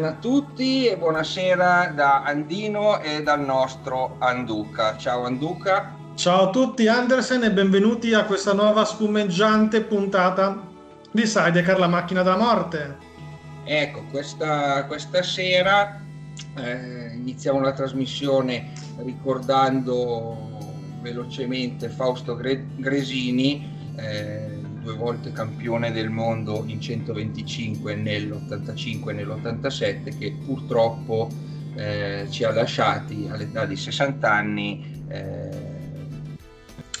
Andersen a tutti e buonasera da Andino e dal nostro Anduca. Ciao Anduca. Ciao a tutti Andersen e benvenuti a questa nuova spumeggiante puntata di Sidecar, la macchina della morte. Ecco, questa, questa sera eh, iniziamo la trasmissione ricordando velocemente Fausto Gresini. Eh, due volte campione del mondo in 125 nell'85 e nell'87 che purtroppo eh, ci ha lasciati all'età di 60 anni. Eh...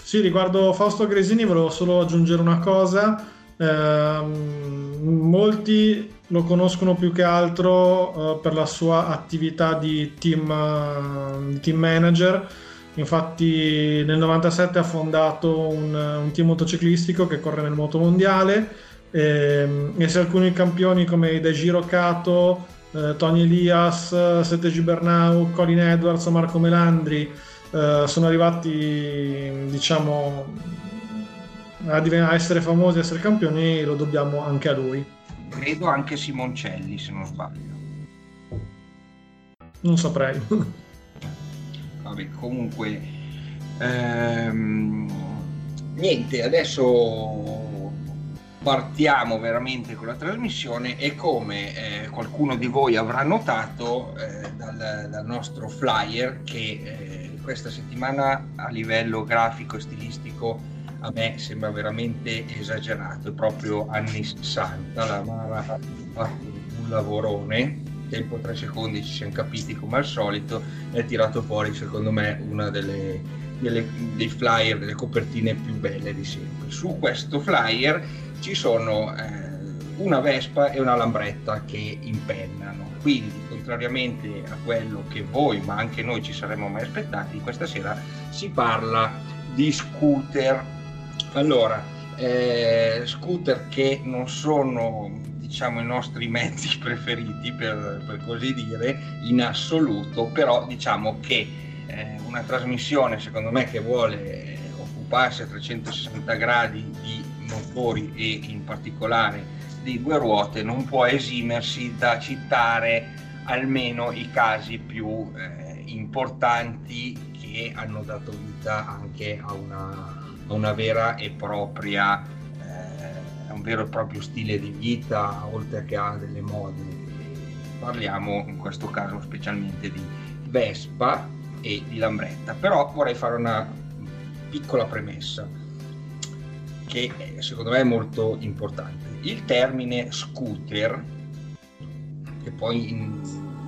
Sì, riguardo Fausto Gresini volevo solo aggiungere una cosa. Eh, molti lo conoscono più che altro eh, per la sua attività di team, uh, team manager Infatti nel 97 ha fondato un, un team motociclistico che corre nel moto mondiale e, ehm, e se alcuni campioni come Dejiro Kato, eh, Tony Elias, Sete Gibernau, Colin Edwards o Marco Melandri eh, sono arrivati diciamo a, a essere famosi, a essere campioni, lo dobbiamo anche a lui. Credo anche Simoncelli se non sbaglio. Non saprei. vabbè, comunque ehm, niente, adesso partiamo veramente con la trasmissione e come eh, qualcuno di voi avrà notato eh, dal, dal, nostro flyer che eh, questa settimana a livello grafico e stilistico a me sembra veramente esagerato, è proprio anni 60, la Mara ha fatto un lavorone tempo 3 secondi ci siamo capiti come al solito ha tirato fuori secondo me una delle, delle, dei flyer, delle copertine più belle di sempre. Su questo flyer ci sono eh, una vespa e una lambretta che impennano, quindi contrariamente a quello che voi ma anche noi ci saremmo mai aspettati, questa sera si parla di scooter. Allora, eh, scooter che non sono diciamo i nostri mezzi preferiti per, per così dire in assoluto però diciamo che eh, una trasmissione secondo me che vuole occuparsi a 360 gradi di motori e in particolare di due ruote non può esimersi da citare almeno i casi più eh, importanti che hanno dato vita anche a una, a una vera e propria a un vero e proprio stile di vita oltre che a delle mode. Parliamo in questo caso specialmente di Vespa e di Lambretta. Però vorrei fare una piccola premessa che secondo me è molto importante. Il termine scooter che poi in,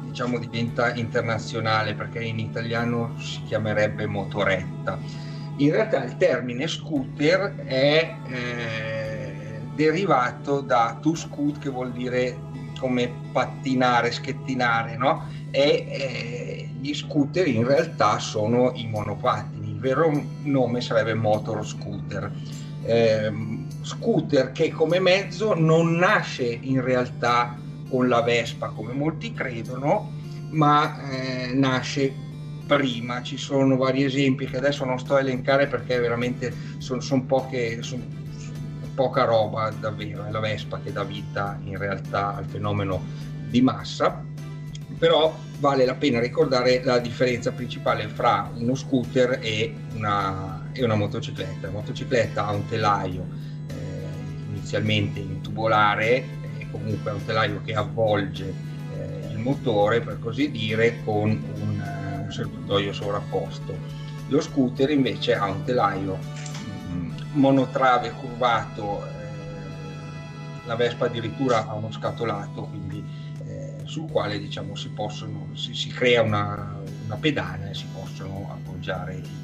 diciamo diventa internazionale perché in italiano si chiamerebbe motoretta. In realtà il termine scooter è eh, derivato da to scoot che vuol dire come pattinare, schettinare, no? E eh, gli scooter in realtà sono i monopattini, il vero nome sarebbe motor scooter. Eh, scooter che come mezzo non nasce in realtà con la Vespa come molti credono, ma eh, nasce prima. Ci sono vari esempi che adesso non sto a elencare perché veramente sono son poche, son poca roba davvero. È la Vespa che dà vita in realtà al fenomeno di massa, però vale la pena ricordare la differenza principale fra uno scooter e una, e una motocicletta. La motocicletta ha un telaio eh, inizialmente in tubolare, eh, comunque ha un telaio che avvolge eh, il motore, per così dire, con un serbatoio sovrapposto. Lo scooter invece ha un telaio monotrave curvato, eh, la Vespa addirittura ha uno scatolato, quindi eh, sul quale diciamo, si, possono, si, si crea una, una, pedana e si possono appoggiare i piedi.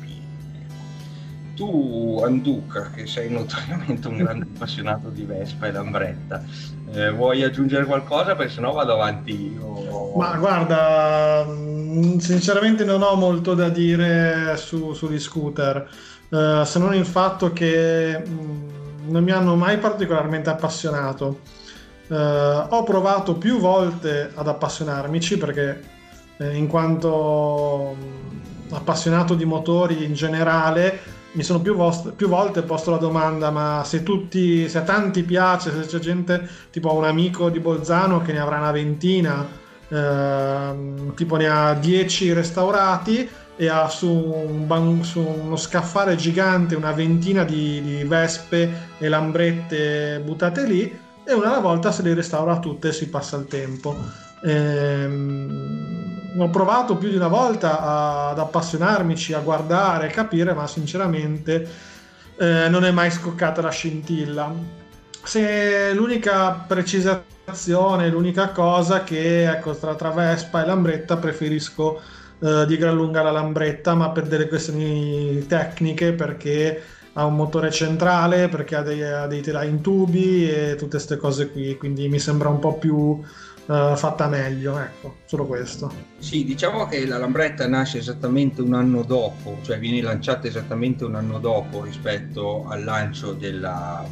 Tu, Anduk, che sei notoriamente un grande appassionato di Vespa e Lambretta, eh, vuoi aggiungere qualcosa? Perché sennò vado avanti io. Ma guarda, mm, sinceramente non ho molto da dire su, sugli scooter, eh, se non il fatto che mm, non mi hanno mai particolarmente appassionato. Eh, ho provato più volte ad appassionarmici perché eh, in quanto mm, appassionato di motori in generale mi sono più, vost- più, volte posto la domanda ma se, tutti, se a tanti piace, se c'è gente tipo un amico di Bolzano che ne avrà una ventina, ehm, tipo ne ha 10 restaurati e ha su, un ban- su, uno scaffale gigante una ventina di, di vespe e lambrette buttate lì e una alla volta se le restaura tutte e si passa il tempo. Ehm, ho provato più di una volta a, ad appassionarmici, a guardare, a capire, ma sinceramente eh, non è mai scoccata la scintilla. Se l'unica precisazione, l'unica cosa che ecco, tra, tra Vespa e Lambretta preferisco eh, di gran lunga la Lambretta, ma per delle questioni tecniche, perché ha un motore centrale, perché ha dei, ha dei telai in tubi e tutte queste cose qui, quindi mi sembra un po' più uh, fatta meglio, ecco, solo questo. Sì, diciamo che la Lambretta nasce esattamente un anno dopo, cioè viene lanciata esattamente un anno dopo rispetto al lancio della,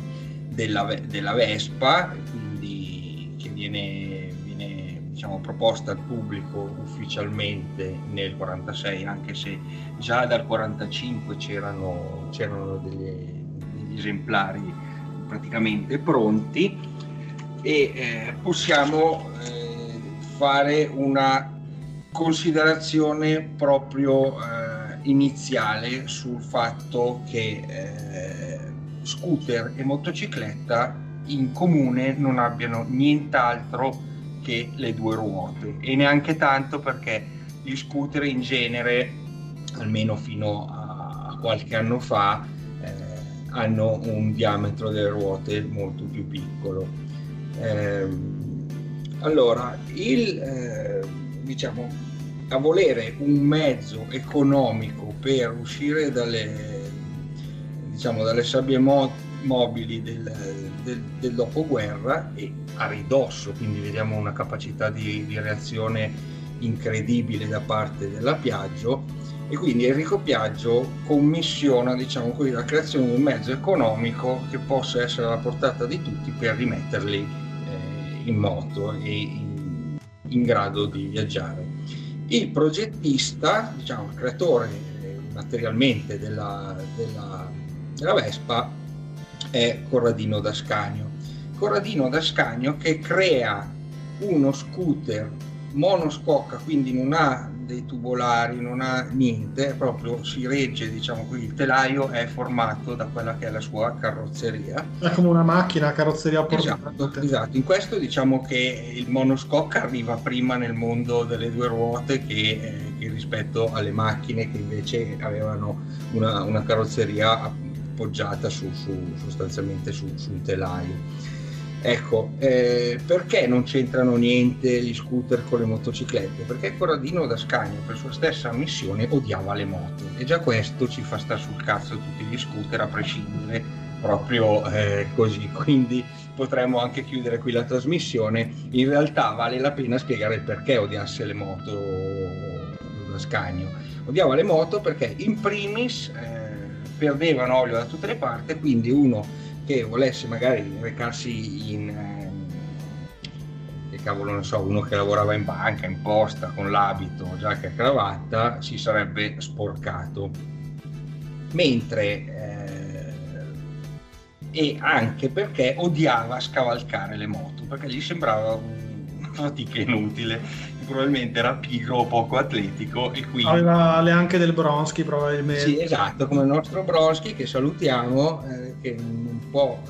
della, della Vespa, quindi che viene diciamo, proposta al pubblico ufficialmente nel 46, anche se già dal 45 c'erano, c'erano degli, degli esemplari praticamente pronti e eh, possiamo eh, fare una considerazione proprio eh, iniziale sul fatto che eh, scooter e motocicletta in comune non abbiano nient'altro che le due ruote e neanche tanto perché gli scooter in genere almeno fino a qualche anno fa eh, hanno un diametro delle ruote molto più piccolo. Eh, allora, il, eh, diciamo, a volere un mezzo economico per uscire dalle, diciamo, dalle sabbie mo- mobili del, del, del, dopoguerra e a ridosso, quindi vediamo una capacità di, di reazione incredibile da parte della Piaggio, e quindi Enrico Piaggio commissiona diciamo così, la creazione di un mezzo economico che possa essere alla portata di tutti per rimetterli eh, in moto e in, in, grado di viaggiare. Il progettista, diciamo il creatore eh, materialmente della, della, della Vespa è Corradino D'Ascanio. Corradino D'Ascanio che crea uno scooter monoscocca, quindi non ha dei tubolari, non ha niente, proprio si regge, diciamo qui, il telaio è formato da quella che è la sua carrozzeria. È come una macchina, carrozzeria portata. Esatto, esatto, in questo diciamo che il monoscocca arriva prima nel mondo delle due ruote che, eh, che rispetto alle macchine che invece avevano una, una carrozzeria appoggiata su, su, sostanzialmente su, su un telaio. Ecco, eh, perché non c'entrano niente gli scooter con le motociclette? Perché Corradino da Scagno, per sua stessa missione, odiava le moto e già questo ci fa stare sul cazzo tutti gli scooter a prescindere proprio eh, così. Quindi potremmo anche chiudere qui la trasmissione. In realtà vale la pena spiegare perché odiasse le moto da Scagno. Odiava le moto perché in primis eh, perdevano olio da tutte le parti, quindi uno che volesse magari recarsi in eh, che cavolo ne so uno che lavorava in banca in posta con l'abito giacca e cravatta si sarebbe sporcato. Mentre eh, e anche perché odiava scavalcare le moto perché gli sembrava una fatica inutile probabilmente era pigro o poco atletico e quindi aveva le anche del Bronski probabilmente. Sì esatto come il nostro Bronski che salutiamo eh, che un po'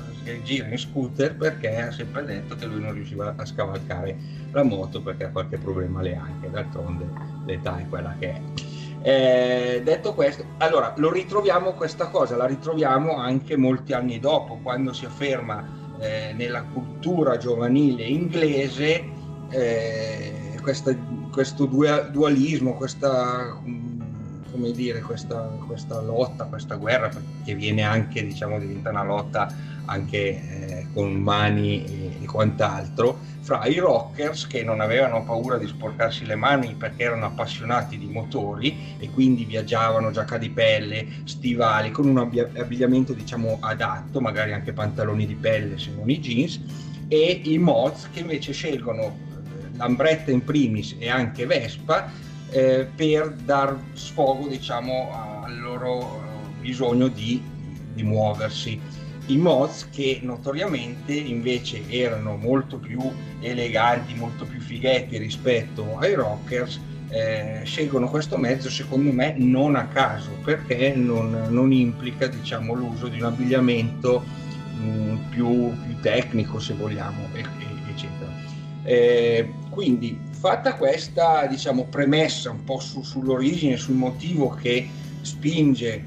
gira in scooter perché ha sempre detto che lui non riusciva a scavalcare la moto perché ha qualche problema alle anche. D'altronde l'età è quella che è. Eh, detto questo, allora lo ritroviamo questa cosa, la ritroviamo anche molti anni dopo, quando si afferma eh, nella cultura giovanile inglese eh, questa, questo dualismo, questa, come dire, questa, questa, lotta, questa guerra, che viene anche, diciamo, diventa una lotta anche eh, con mani e, e, quant'altro, fra i rockers che non avevano paura di sporcarsi le mani perché erano appassionati di motori e quindi viaggiavano giacca di pelle, stivali, con un abbigliamento diciamo adatto, magari anche pantaloni di pelle se non i jeans, e i mods che invece scelgono Lambretta in primis e anche Vespa eh, per dar sfogo diciamo, al loro eh, bisogno di, di muoversi. I mods che notoriamente invece erano molto più eleganti, molto più fighetti rispetto ai rockers, eh, scelgono questo mezzo secondo me non a caso perché non, non implica diciamo, l'uso di un abbigliamento mh, mm, più, più, tecnico se vogliamo eccetera. Eh, quindi, fatta questa diciamo, premessa un po' su, sull'origine, sul motivo che spinge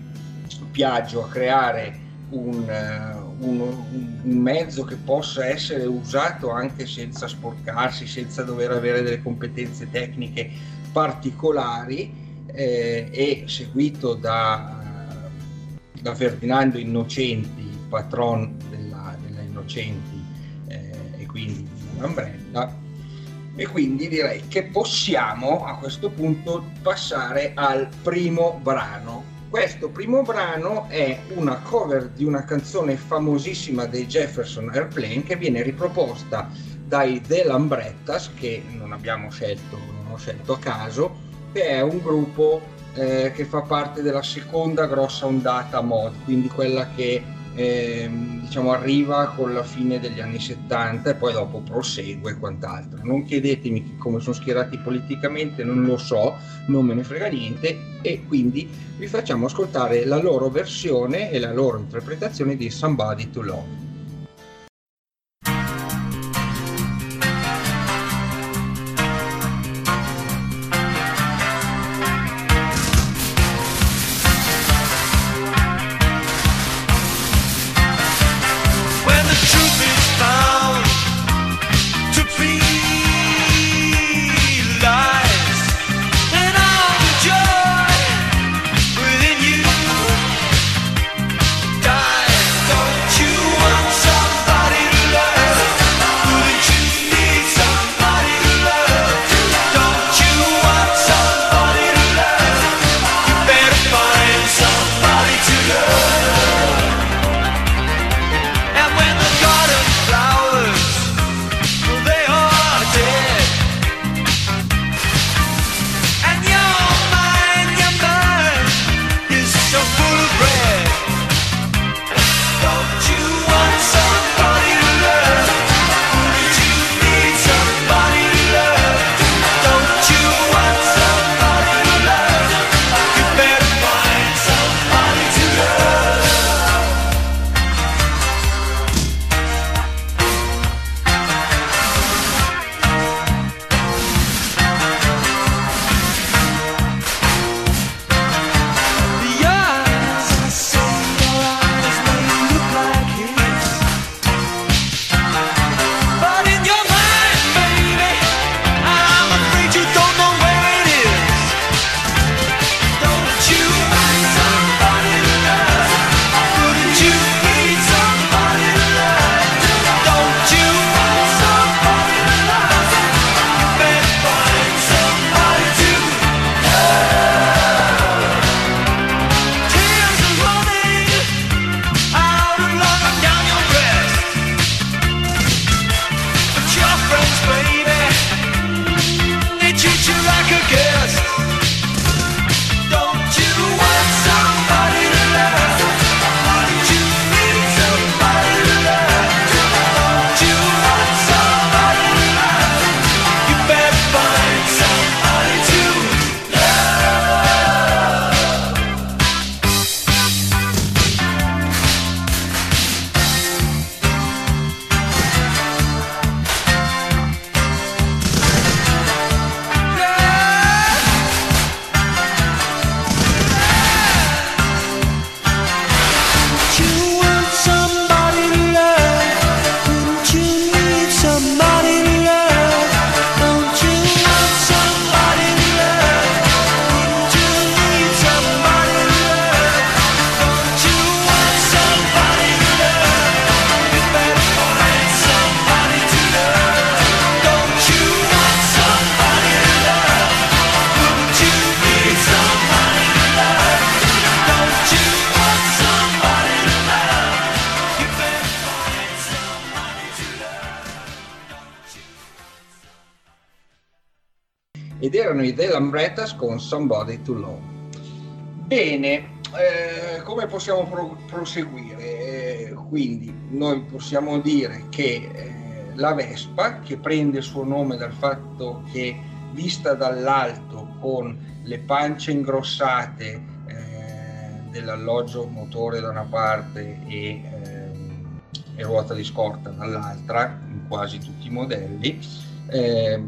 Piaggio a creare un, uh, un, un, mezzo che possa essere usato anche senza sporcarsi, senza dover avere delle competenze tecniche particolari, eh, e seguito da, da, Ferdinando Innocenti, patron della, della Innocenti eh, e quindi di Lambretta, e quindi direi che possiamo a questo punto passare al primo brano. Questo primo brano è una cover di una canzone famosissima dei Jefferson Airplane che viene riproposta dai The Lambrettas, che non abbiamo scelto, non ho scelto a caso, che è un gruppo eh, che fa parte della seconda grossa ondata mod, quindi quella che eh, diciamo, arriva con la fine degli anni 70 e poi dopo prosegue e quant'altro. Non chiedetemi come sono schierati politicamente, non lo so, non me ne frega niente e quindi vi facciamo ascoltare la loro versione e la loro interpretazione di Somebody to Love. Con Somebody to Love. Bene, eh, come possiamo pro- proseguire? Eh, quindi noi possiamo dire che eh, la Vespa, che prende il suo nome dal fatto che vista dall'alto con le pance ingrossate eh, dell'alloggio motore da una parte e, eh, e, ruota di scorta dall'altra, in quasi tutti i modelli, eh,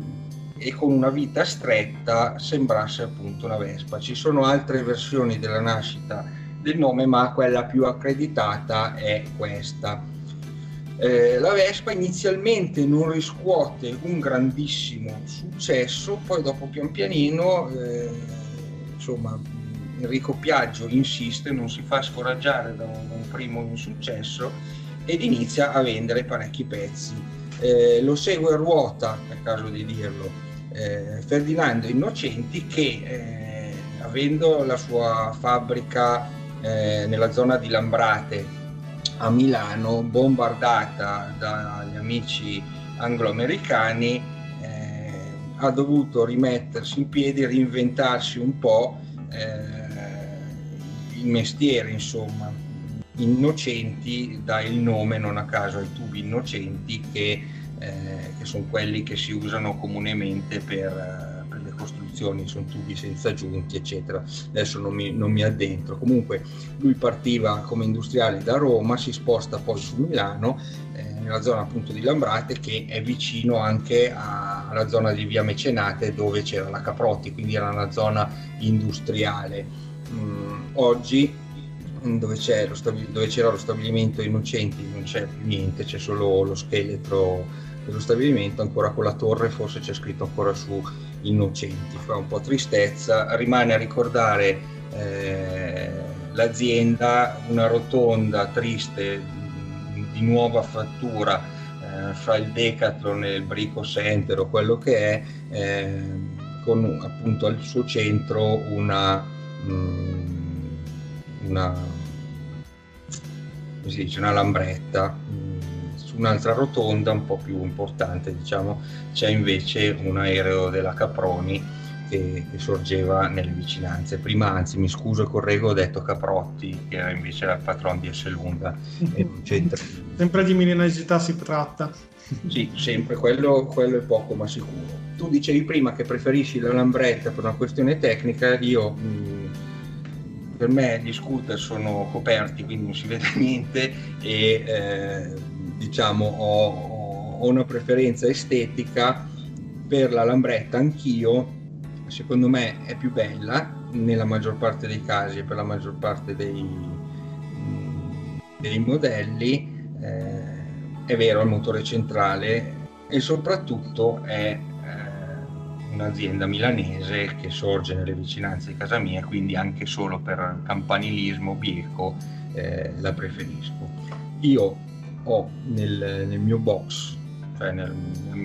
e con una vita stretta sembrasse appunto una Vespa. Ci sono altre versioni della nascita del nome, ma quella più accreditata è questa. Eh, la Vespa inizialmente non riscuote un grandissimo successo, poi dopo pian pianino eh, insomma, Enrico Piaggio insiste, non si fa scoraggiare da un, un primo insuccesso ed inizia a vendere parecchi pezzi. Eh, lo segue a ruota, è caso di dirlo, eh, Ferdinando Innocenti che eh, avendo la sua fabbrica eh, nella zona di Lambrate a Milano, bombardata dagli amici anglo-americani, eh, ha dovuto rimettersi in piedi, reinventarsi un po' eh, il mestiere, insomma. Innocenti dà il nome non a caso ai tubi innocenti che, eh, che sono quelli che si usano comunemente per costruzioni, sono tubi senza giunti, eccetera. Adesso non mi, non mi addentro. Comunque lui partiva come industriale da Roma, si sposta poi su Milano, eh, nella zona appunto di Lambrate, che è vicino anche a, alla zona di Via Mecenate dove c'era la Caprotti, quindi era una zona industriale. Mm, oggi dove, dove, c'era lo stabilimento Innocenti non c'è più niente, c'è solo lo scheletro dello stabilimento, ancora con la torre forse c'è scritto ancora su innocenti, fa un po' tristezza, rimane a ricordare eh, l'azienda, una rotonda triste di nuova fattura eh, fra il Decathlon e il Brico Center o quello che è, eh, con appunto al suo centro una, mm, una, dice, una lambretta. Su un'altra rotonda un po' più importante, diciamo, c'è invece un aereo della Caproni che, sorgeva nelle vicinanze. Prima, anzi, mi scuso e correggo, ho detto Caprotti, che era invece il patron di Esselunga. sempre di milenarità si tratta. Sì, sempre, quello, quello, è poco ma sicuro. Tu dicevi prima che preferisci la lambretta per una questione tecnica, io mh, per me gli scooter sono coperti, quindi non si vede niente e eh, diciamo, ho, ho, una preferenza estetica per la lambretta anch'io, secondo me è più bella nella maggior parte dei casi e per la maggior parte dei, dei modelli. Eh, è vero, il motore centrale e soprattutto è eh, un'azienda milanese che sorge nelle vicinanze di casa mia, quindi anche solo per campanilismo bieco eh, la preferisco. Io ho nel, nel mio box, cioè nel,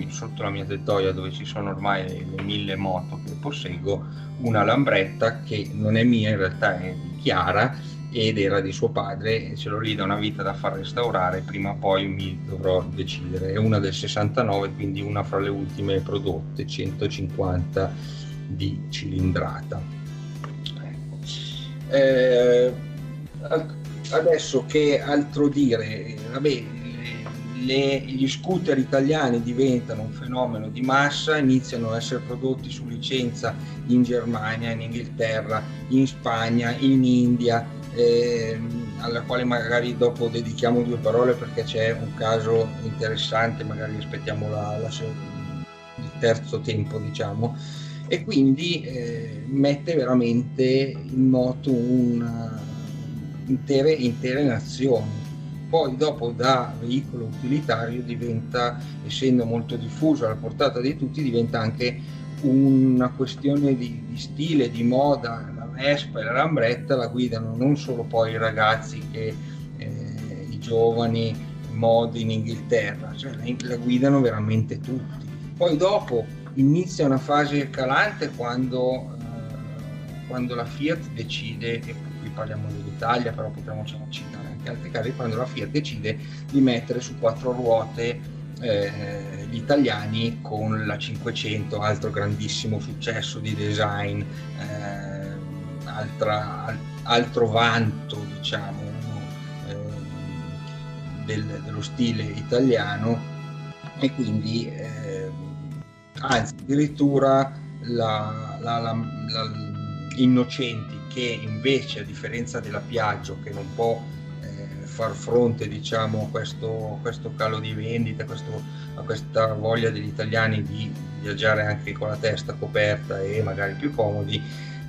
sotto la mia tettoia dove ci sono ormai le, le mille moto che posseggo, una lambretta che non è mia, in realtà è di Chiara ed era di suo padre e ce l'ho lì da una vita da far restaurare, prima o poi mi dovrò decidere. È una del 69, quindi una fra le ultime prodotte, 150 di cilindrata. Ecco. Eh, adesso che altro dire? Vabbè, le, gli scooter italiani diventano un fenomeno di massa, iniziano a essere prodotti su licenza in Germania, in Inghilterra, in Spagna, in India, eh, alla quale magari dopo dedichiamo due parole perché c'è un caso interessante, magari aspettiamo la, la, il terzo tempo, diciamo, e quindi eh, mette veramente in moto una intere, intere nazioni. Poi dopo da veicolo utilitario diventa, essendo molto diffuso alla portata di tutti, diventa anche una questione di, di stile, di moda. La Vespa e la Lambretta la guidano non solo poi i ragazzi che eh, i giovani modi in Inghilterra, cioè la guidano veramente tutti. Poi dopo inizia una fase calante quando, eh, quando la Fiat decide, qui parliamo dell'Italia, però potremmo citare anche altri casi, quando la Fiat decide di mettere su quattro ruote eh, gli italiani con la 500, altro grandissimo successo di design, eh, altra, altro vanto diciamo eh, del, dello stile italiano. E quindi eh, anzi addirittura la, la, la, la, Innocenti che invece a differenza della Piaggio che non può eh, far fronte diciamo a questo, questo calo di vendita questo, a questa voglia degli italiani di viaggiare anche con la testa coperta e magari più comodi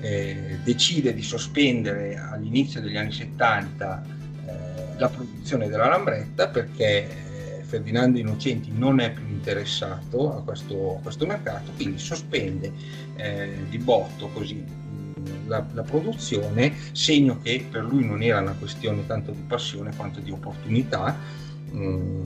eh, decide di sospendere all'inizio degli anni 70 eh, la produzione della Lambretta perché Ferdinando Innocenti non è più interessato a questo, a questo mercato, quindi sospende eh, di botto così la, la, produzione, segno che per lui non era una questione tanto di passione quanto di opportunità. Mm,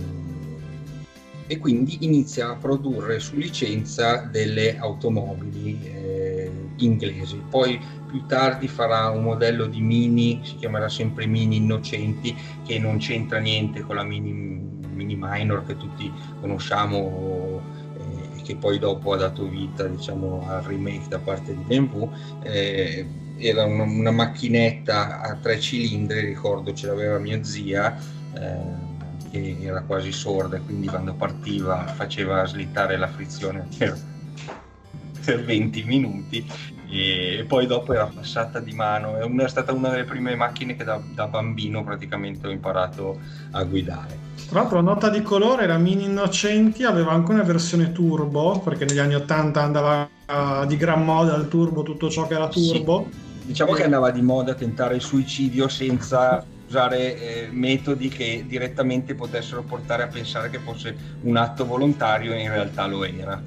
e quindi inizia a produrre su licenza delle automobili eh, inglesi. Poi più tardi farà un modello di Mini, si chiamerà sempre Mini Innocenti, che non c'entra niente con la Mini mini minor che tutti conosciamo che poi dopo ha dato vita diciamo, al remake da parte di BMW. Eh, era una, una, macchinetta a tre cilindri, ricordo ce l'aveva mia zia, eh, che era quasi sorda, quindi quando partiva faceva slittare la frizione per, per 20 minuti e poi dopo era passata di mano. È, una, è stata una delle prime macchine che da, da bambino praticamente ho imparato a guidare. Tra l'altro, nota di colore era Mini Innocenti, aveva anche una versione turbo, perché negli anni 80 andava uh, di gran moda il turbo, tutto ciò che era turbo. Sì. Diciamo e... che andava di moda tentare il suicidio senza usare eh, metodi che direttamente potessero portare a pensare che fosse un atto volontario e in realtà lo era.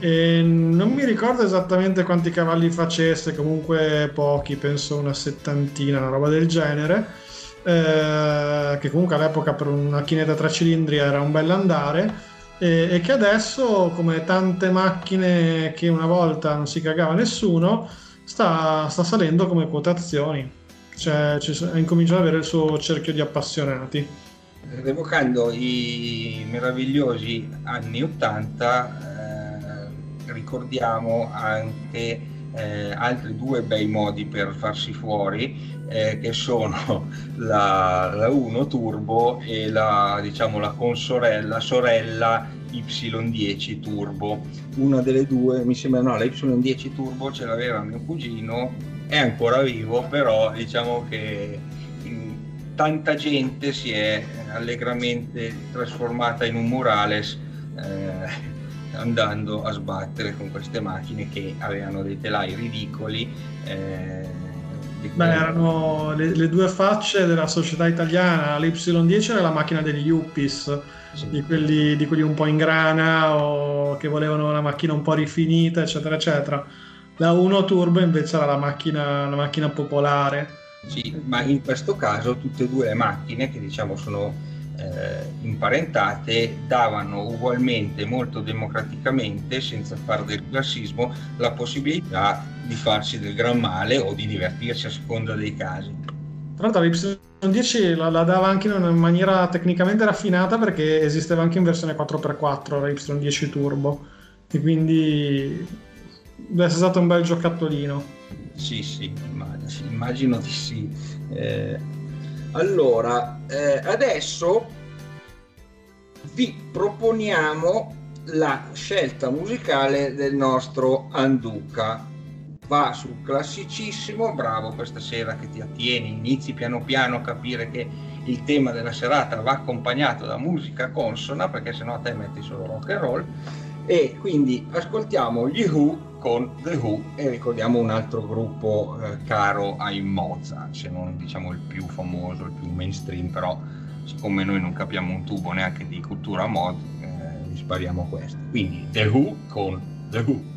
E non mi ricordo esattamente quanti cavalli facesse, comunque pochi, penso una settantina, una roba del genere eh, che comunque all'epoca per una chinetta tre cilindri era un bel andare, e, e, che adesso, come tante macchine che una volta non si cagava nessuno, sta, sta salendo come quotazioni. Cioè, ha incominciato ad avere il suo cerchio di appassionati. Evocando i meravigliosi anni 80, eh, ricordiamo anche eh, altri due bei modi per farsi fuori eh, che sono la, la, 1 Turbo e la, diciamo, la consorella sorella Y10 Turbo. Una delle due, mi sembra no, la Y10 Turbo ce l'aveva mio cugino, è ancora vivo, però diciamo che tanta gente si è allegramente trasformata in un murales eh, andando a sbattere con queste macchine che avevano dei telai ridicoli. Eh, Beh, erano le, le, due facce della società italiana. L'Y10 era la macchina degli Yuppies, sì. di, quelli, di, quelli, un po' in grana o che volevano una macchina un po' rifinita, eccetera, eccetera. La 1 Turbo invece era la macchina, la macchina popolare. Sì, ma in questo caso tutte e due le macchine, che diciamo sono eh, imparentate davano ugualmente molto democraticamente, senza fare del classismo, la possibilità di farsi del gran male o di divertirsi a seconda dei casi. Tra l'altro l'Y10 la, la, dava anche in una maniera tecnicamente raffinata perché esisteva anche in versione 4x4 la Y10 Turbo e quindi deve essere stato un bel giocattolino. Sì, sì, immagino, immagino di sì. Eh, allora, eh, adesso vi proponiamo la scelta musicale del nostro Anduca. Va sul classicissimo, bravo questa sera che ti attieni, inizi piano piano a capire che il tema della serata va accompagnato da musica consona, perché sennò te metti solo rock and roll. E quindi ascoltiamo gli Who con The Who e ricordiamo un altro gruppo eh, caro ai Mozart, se non diciamo il più famoso, il più mainstream, però siccome noi non capiamo un tubo neanche di cultura mod, eh, spariamo questo. Quindi The Who con The Who.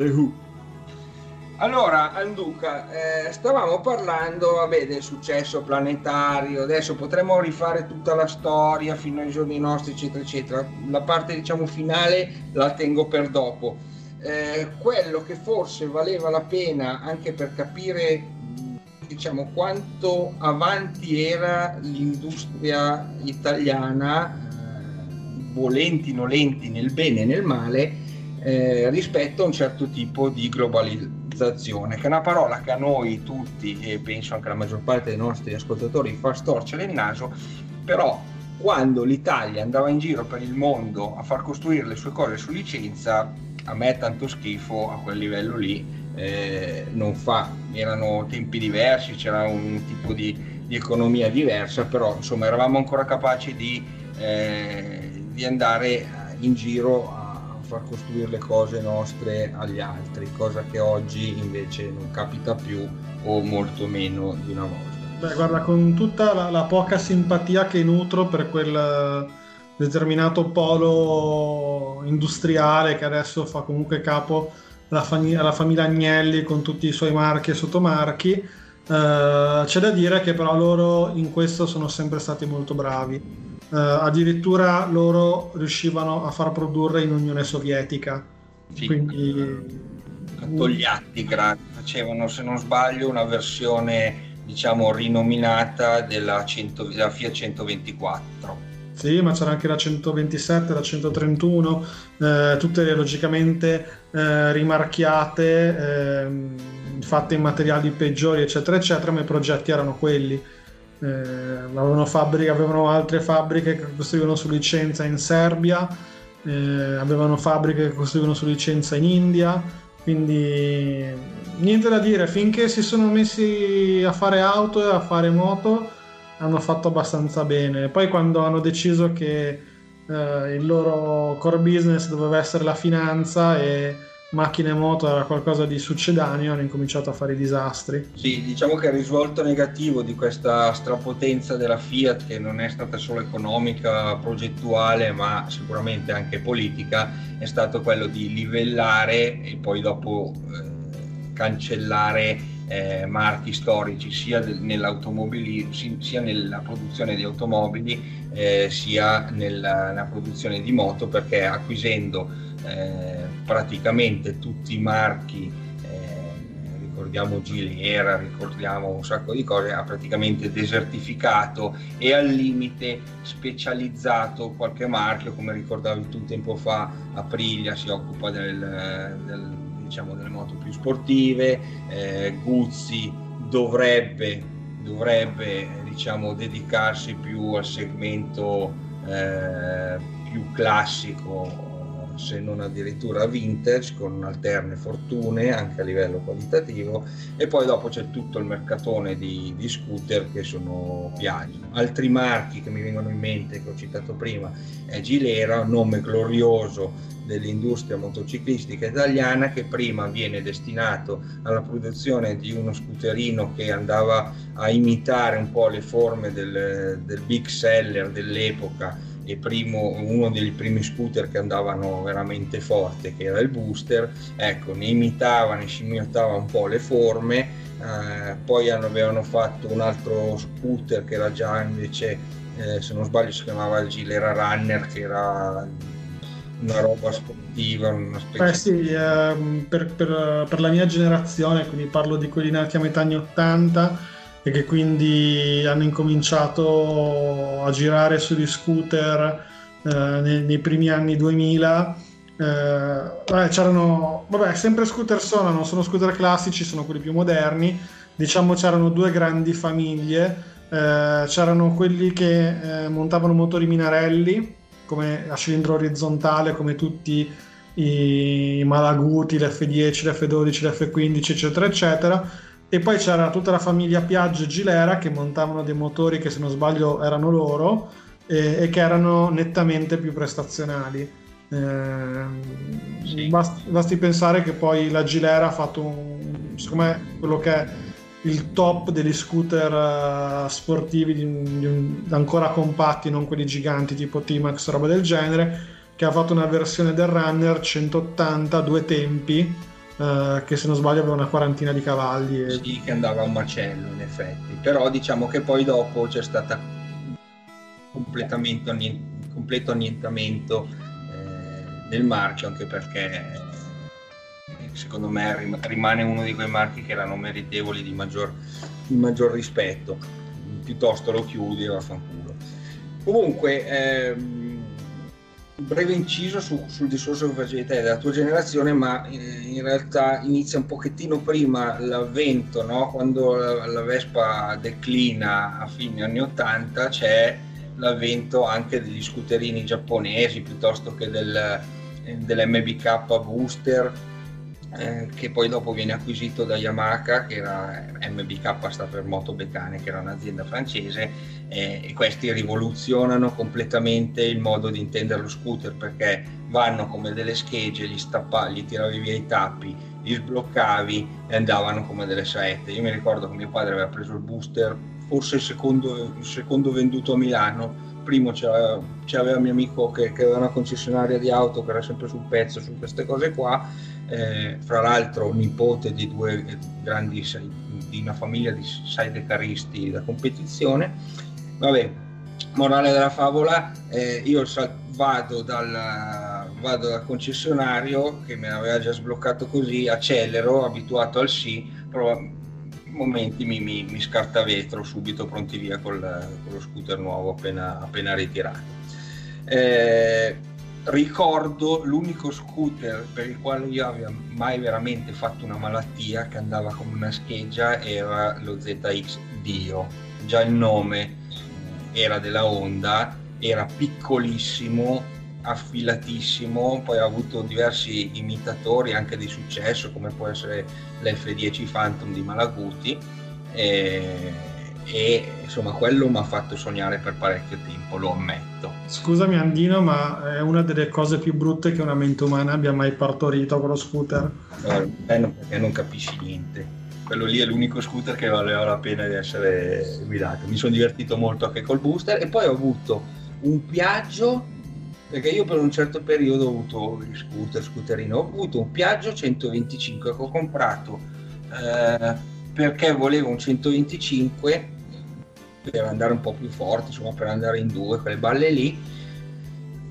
The Who. Allora, Anduca, eh, stavamo parlando vabbè, del successo planetario, adesso potremmo rifare tutta la storia fino ai giorni nostri, eccetera, eccetera. La parte, diciamo, finale la tengo per dopo. Eh, quello che forse valeva la pena anche per capire diciamo, quanto avanti era l'industria italiana, eh, volenti nolenti nel bene e nel male, eh, rispetto a un certo tipo di globalizzazione che è una parola che a noi tutti, e penso anche alla maggior parte dei nostri ascoltatori, fa storcere il naso, però quando l'Italia andava in giro per il mondo a far costruire le sue cose su licenza, a me tanto schifo a quel livello lì eh, non fa. Erano tempi diversi, c'era un tipo di, di, economia diversa, però insomma eravamo ancora capaci di, eh, di andare in giro far costruire le cose nostre agli altri, cosa che oggi invece non capita più o molto meno di una volta. Beh, guarda, con tutta la, la poca simpatia che nutro per quel determinato polo industriale che adesso fa comunque capo alla, fam- alla famiglia Agnelli con tutti i suoi marchi e sottomarchi, Uh, c'è da dire che però loro in questo sono sempre stati molto bravi. Uh, addirittura loro riuscivano a far produrre in Unione Sovietica. Sì, quindi Togliatti facevano, se non sbaglio, una versione diciamo rinominata della, 100, della Fiat 124. Sì, ma c'era anche la 127, la 131, eh, tutte logicamente eh, rimarchiate, eh, fatte in materiali peggiori, eccetera, eccetera, ma i progetti erano quelli. Eh, avevano, fabbriche, avevano altre fabbriche che costruivano su licenza in Serbia, eh, avevano fabbriche che costruivano su licenza in India, quindi niente da dire, finché si sono messi a fare auto e a fare moto hanno fatto abbastanza bene. Poi quando hanno deciso che eh, il loro core business doveva essere la finanza e macchine moto era qualcosa di succedaneo, hanno incominciato a fare i disastri. Sì, diciamo che il risvolto negativo di questa strapotenza della Fiat, che non è stata solo economica, progettuale, ma sicuramente anche politica, è stato quello di livellare e poi dopo eh, cancellare eh, marchi storici sia sia nella produzione di automobili, eh, sia nella, nella, produzione di moto, perché acquisendo eh, praticamente tutti i marchi, eh, ricordiamo Gilera, ricordiamo un sacco di cose, ha praticamente desertificato e al limite specializzato qualche marchio, come ricordavi tu tempo fa, Aprilia si occupa del, del diciamo, delle moto più sportive, eh, Guzzi dovrebbe, dovrebbe diciamo, dedicarsi più al segmento eh, più classico se non addirittura vintage con alterne fortune anche a livello qualitativo e poi dopo c'è tutto il mercatone di, di scooter che sono Piaggio. Altri marchi che mi vengono in mente che ho citato prima è Gilera, nome glorioso dell'industria motociclistica italiana che prima viene destinato alla produzione di uno scooterino che andava a imitare un po' le forme del, del big seller dell'epoca primo, uno dei primi scooter che andavano veramente forte, che era il booster, ecco, ne imitava, ne scimmiottava un po' le forme, eh, poi avevano fatto un altro scooter che era già invece, eh, se non sbaglio si chiamava il Gilera Runner, che era una roba sportiva, una specie Beh sì, eh, per, per, per, la mia generazione, quindi parlo di quelli nati a metà anni 80, e che quindi hanno incominciato a girare sugli scooter eh, nei, nei, primi anni 2000. Eh, vabbè, c'erano, vabbè, sempre scooter sono, non sono scooter classici, sono quelli più moderni. Diciamo c'erano due grandi famiglie, eh, c'erano quelli che eh, montavano motori Minarelli, come a cilindro orizzontale, come tutti i Malaguti, l'F10, l'F12, l'F15, eccetera, eccetera e poi c'era tutta la famiglia Piaggio e Gilera che montavano dei motori che se non sbaglio erano loro e, e che erano nettamente più prestazionali. Eh, sì. basti, basti, pensare che poi la Gilera ha fatto un, secondo me quello che è il top degli scooter uh, sportivi di, di un, ancora compatti, non quelli giganti tipo T-Max, roba del genere. che ha fatto una versione del Runner 180 due tempi, eh, che se non sbaglio aveva una quarantina di cavalli. E... Sì, che andava a un macello in effetti, però diciamo che poi dopo c'è stata completamente completo annientamento eh, del marchio, anche perché secondo me rimane uno di quei marchi che erano meritevoli di maggior, di maggior rispetto, piuttosto lo chiudi e vaffanculo. Comunque, ehm, breve inciso su, sul discorso che facevi te della tua generazione, ma eh, in realtà inizia un pochettino prima l'avvento, no? quando la, la, Vespa declina a fine anni 80 c'è l'avvento anche degli scooterini giapponesi piuttosto che del, dell'MBK Booster eh, che poi dopo viene acquisito da Yamaha, che era MBK sta per Moto Becane, che era un'azienda francese, eh, e questi rivoluzionano completamente il modo di intendere lo scooter perché vanno come delle schegge, gli stappavi, gli tiravi via i tappi, li sbloccavi e andavano come delle saette. Io mi ricordo che mio padre aveva preso il booster, forse il secondo, il secondo venduto a Milano, primo c'aveva, c'aveva mio amico che, che, aveva una concessionaria di auto che era sempre sul pezzo su queste cose qua eh, fra l'altro nipote di due grandi, di una famiglia di sei decaristi da competizione. Vabbè, morale della favola, eh, io vado dal, vado dal concessionario che mi aveva già sbloccato così, accelero, abituato al sì, però momenti mi, mi, mi scarta vetro subito pronti via con lo scooter nuovo appena, appena ritirato. Eh, ricordo l'unico scooter per il quale io avevo mai veramente fatto una malattia che andava come una scheggia era lo ZX Dio già il nome era della Honda era piccolissimo affilatissimo poi ha avuto diversi imitatori anche di successo come può essere l'F10 Phantom di Malaguti e e insomma quello mi ha fatto sognare per parecchio tempo, lo ammetto. Scusami Andino, ma è una delle cose più brutte che una mente umana abbia mai partorito con lo scooter. No, perché non capisci niente. Quello lì è l'unico scooter che valeva la pena di essere guidato. Mi sono divertito molto anche col booster e poi ho avuto un viaggio perché io per un certo periodo ho avuto gli scooter, scooterino, ho avuto un Piaggio 125 che ho comprato eh, perché volevo un 125 per andare un po' più forte, insomma per andare in due, quelle balle lì,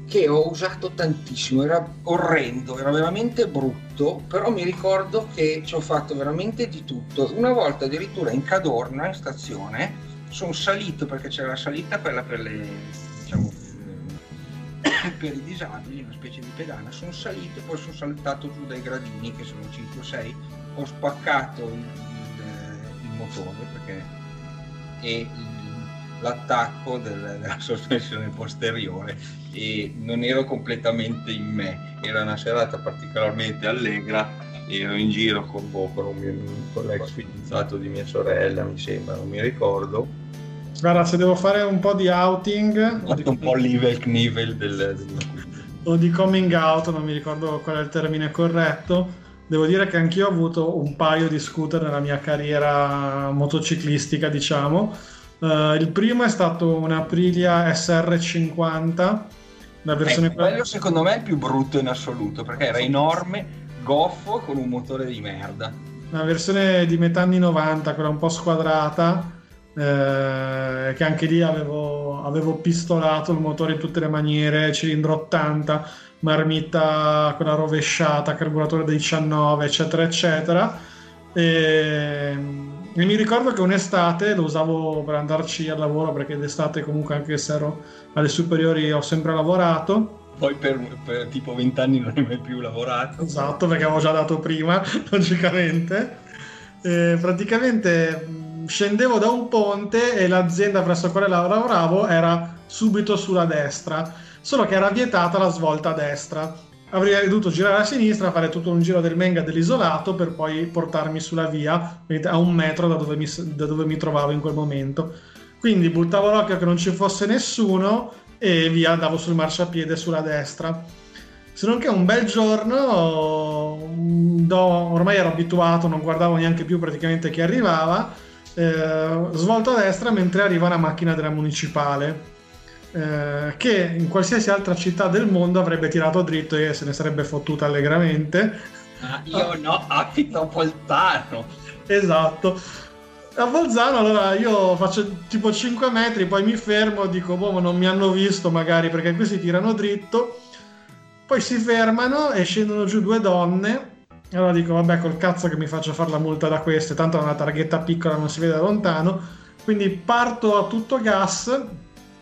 che ho usato tantissimo, era orrendo, era veramente brutto, però mi ricordo che ci ho fatto veramente di tutto. Una volta addirittura in Cadorna, in stazione, sono salito perché c'era la salita quella per le, diciamo, per i disabili, una specie di pedana, sono salito e poi sono saltato giù dai gradini, che sono 5-6, ho spaccato il, il, il motore perché, e l'attacco del, della sospensione posteriore e non ero completamente in me, era una serata particolarmente allegra ero in giro con, boh, con l'ex fidanzato di mia sorella, mi sembra, non mi ricordo. Guarda, se devo fare un po' di outing... Fatto un po' level knivel del, del... o di coming out, non mi ricordo qual è il termine corretto. Devo dire che anch'io ho avuto un paio di scooter nella mia carriera motociclistica, diciamo Uh, il primo è stato un Aprilia SR50, la versione... Eh, quello secondo me è il più brutto in assoluto, perché era enorme, goffo, con un motore di merda. Una versione di metà anni 90, quella un po' squadrata, eh, che anche lì avevo, avevo, pistolato il motore in tutte le maniere, cilindro 80, marmita quella rovesciata, carburatore da 19, eccetera, eccetera. E e mi ricordo che un'estate lo usavo per andarci al lavoro perché d'estate comunque anche se ero alle superiori ho sempre lavorato. Poi per, per tipo vent'anni non hai mai più lavorato. Esatto, perché avevo già dato prima, logicamente. E praticamente scendevo da un ponte e l'azienda presso la quale lavoravo era subito sulla destra, solo che era vietata la svolta a destra avrei dovuto girare a sinistra, fare tutto un giro del Menga dell'isolato per poi portarmi sulla via a un metro da dove mi, da dove mi trovavo in quel momento. Quindi buttavo l'occhio che non ci fosse nessuno e via andavo sul marciapiede sulla destra. Se non che un bel giorno, do, ormai ero abituato, non guardavo neanche più praticamente chi arrivava, eh, svolto a destra mentre arriva una macchina della municipale eh, che in qualsiasi altra città del mondo avrebbe tirato dritto e se ne sarebbe fottuta allegramente. Ah, io no, abito a Bolzano. Esatto. A Bolzano allora io faccio tipo 5 metri, poi mi fermo, dico, boh, ma non mi hanno visto magari perché questi tirano dritto. Poi si fermano e scendono giù due donne allora dico, vabbè, col cazzo che mi faccio fare la multa da queste, tanto è una targhetta piccola, non si vede da lontano. Quindi parto a tutto gas,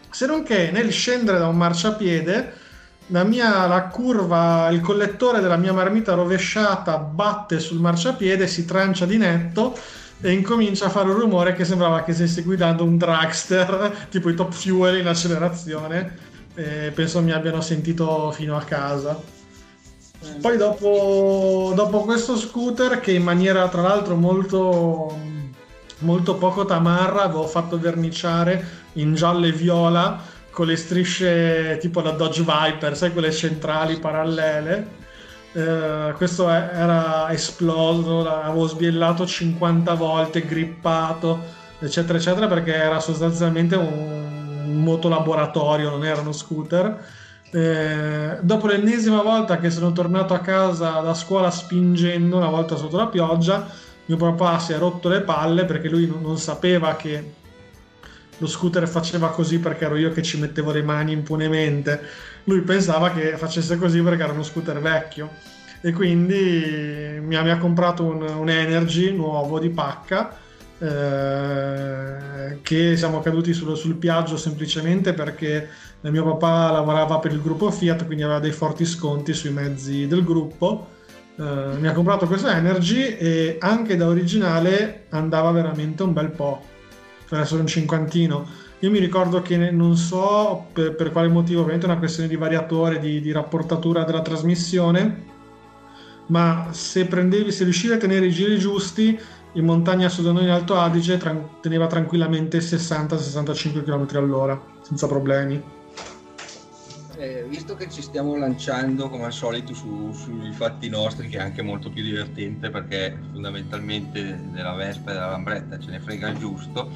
se non che nel scendere da un marciapiede, la, mia, la curva, il collettore della mia marmita rovesciata batte sul marciapiede, si trancia di netto e incomincia a fare un rumore che sembrava che stessi guidando un dragster, tipo i top fuel in accelerazione. E penso mi abbiano sentito fino a casa. Poi dopo, dopo, questo scooter che in maniera tra l'altro molto, molto poco tamarra avevo fatto verniciare in giallo e viola con le strisce tipo la Dodge Viper, sai quelle centrali parallele. Eh, questo era esploso, l'avevo sbiellato 50 volte, grippato, eccetera, eccetera, perché era sostanzialmente un, un motolaboratorio, non era uno scooter eh, dopo l'ennesima volta che sono tornato a casa da scuola spingendo, una volta sotto la pioggia, mio papà si è rotto le palle perché lui non, non sapeva che lo scooter faceva così perché ero io che ci mettevo le mani impunemente. Lui pensava che facesse così perché era uno scooter vecchio e quindi mi ha, mi ha comprato un, un Energy nuovo di pacca eh, che siamo caduti sul, sul piaggio semplicemente perché mio papà lavorava per il gruppo Fiat, quindi aveva dei forti sconti sui mezzi del gruppo. Eh, mi ha comprato questo Energy e anche da originale andava veramente un bel po', per essere un cinquantino. Io mi ricordo che non so per, per quale motivo, ovviamente è una questione di variatore, di, di rapportatura della trasmissione, ma se prendevi, se riuscivi a tenere i giri giusti, in montagna su da noi in Alto Adige tran- teneva tranquillamente 60-65 km all'ora, senza problemi. Eh, visto che ci stiamo lanciando come al solito su, sui fatti nostri, che è anche molto più divertente perché fondamentalmente della Vespa e della Lambretta ce ne frega il giusto,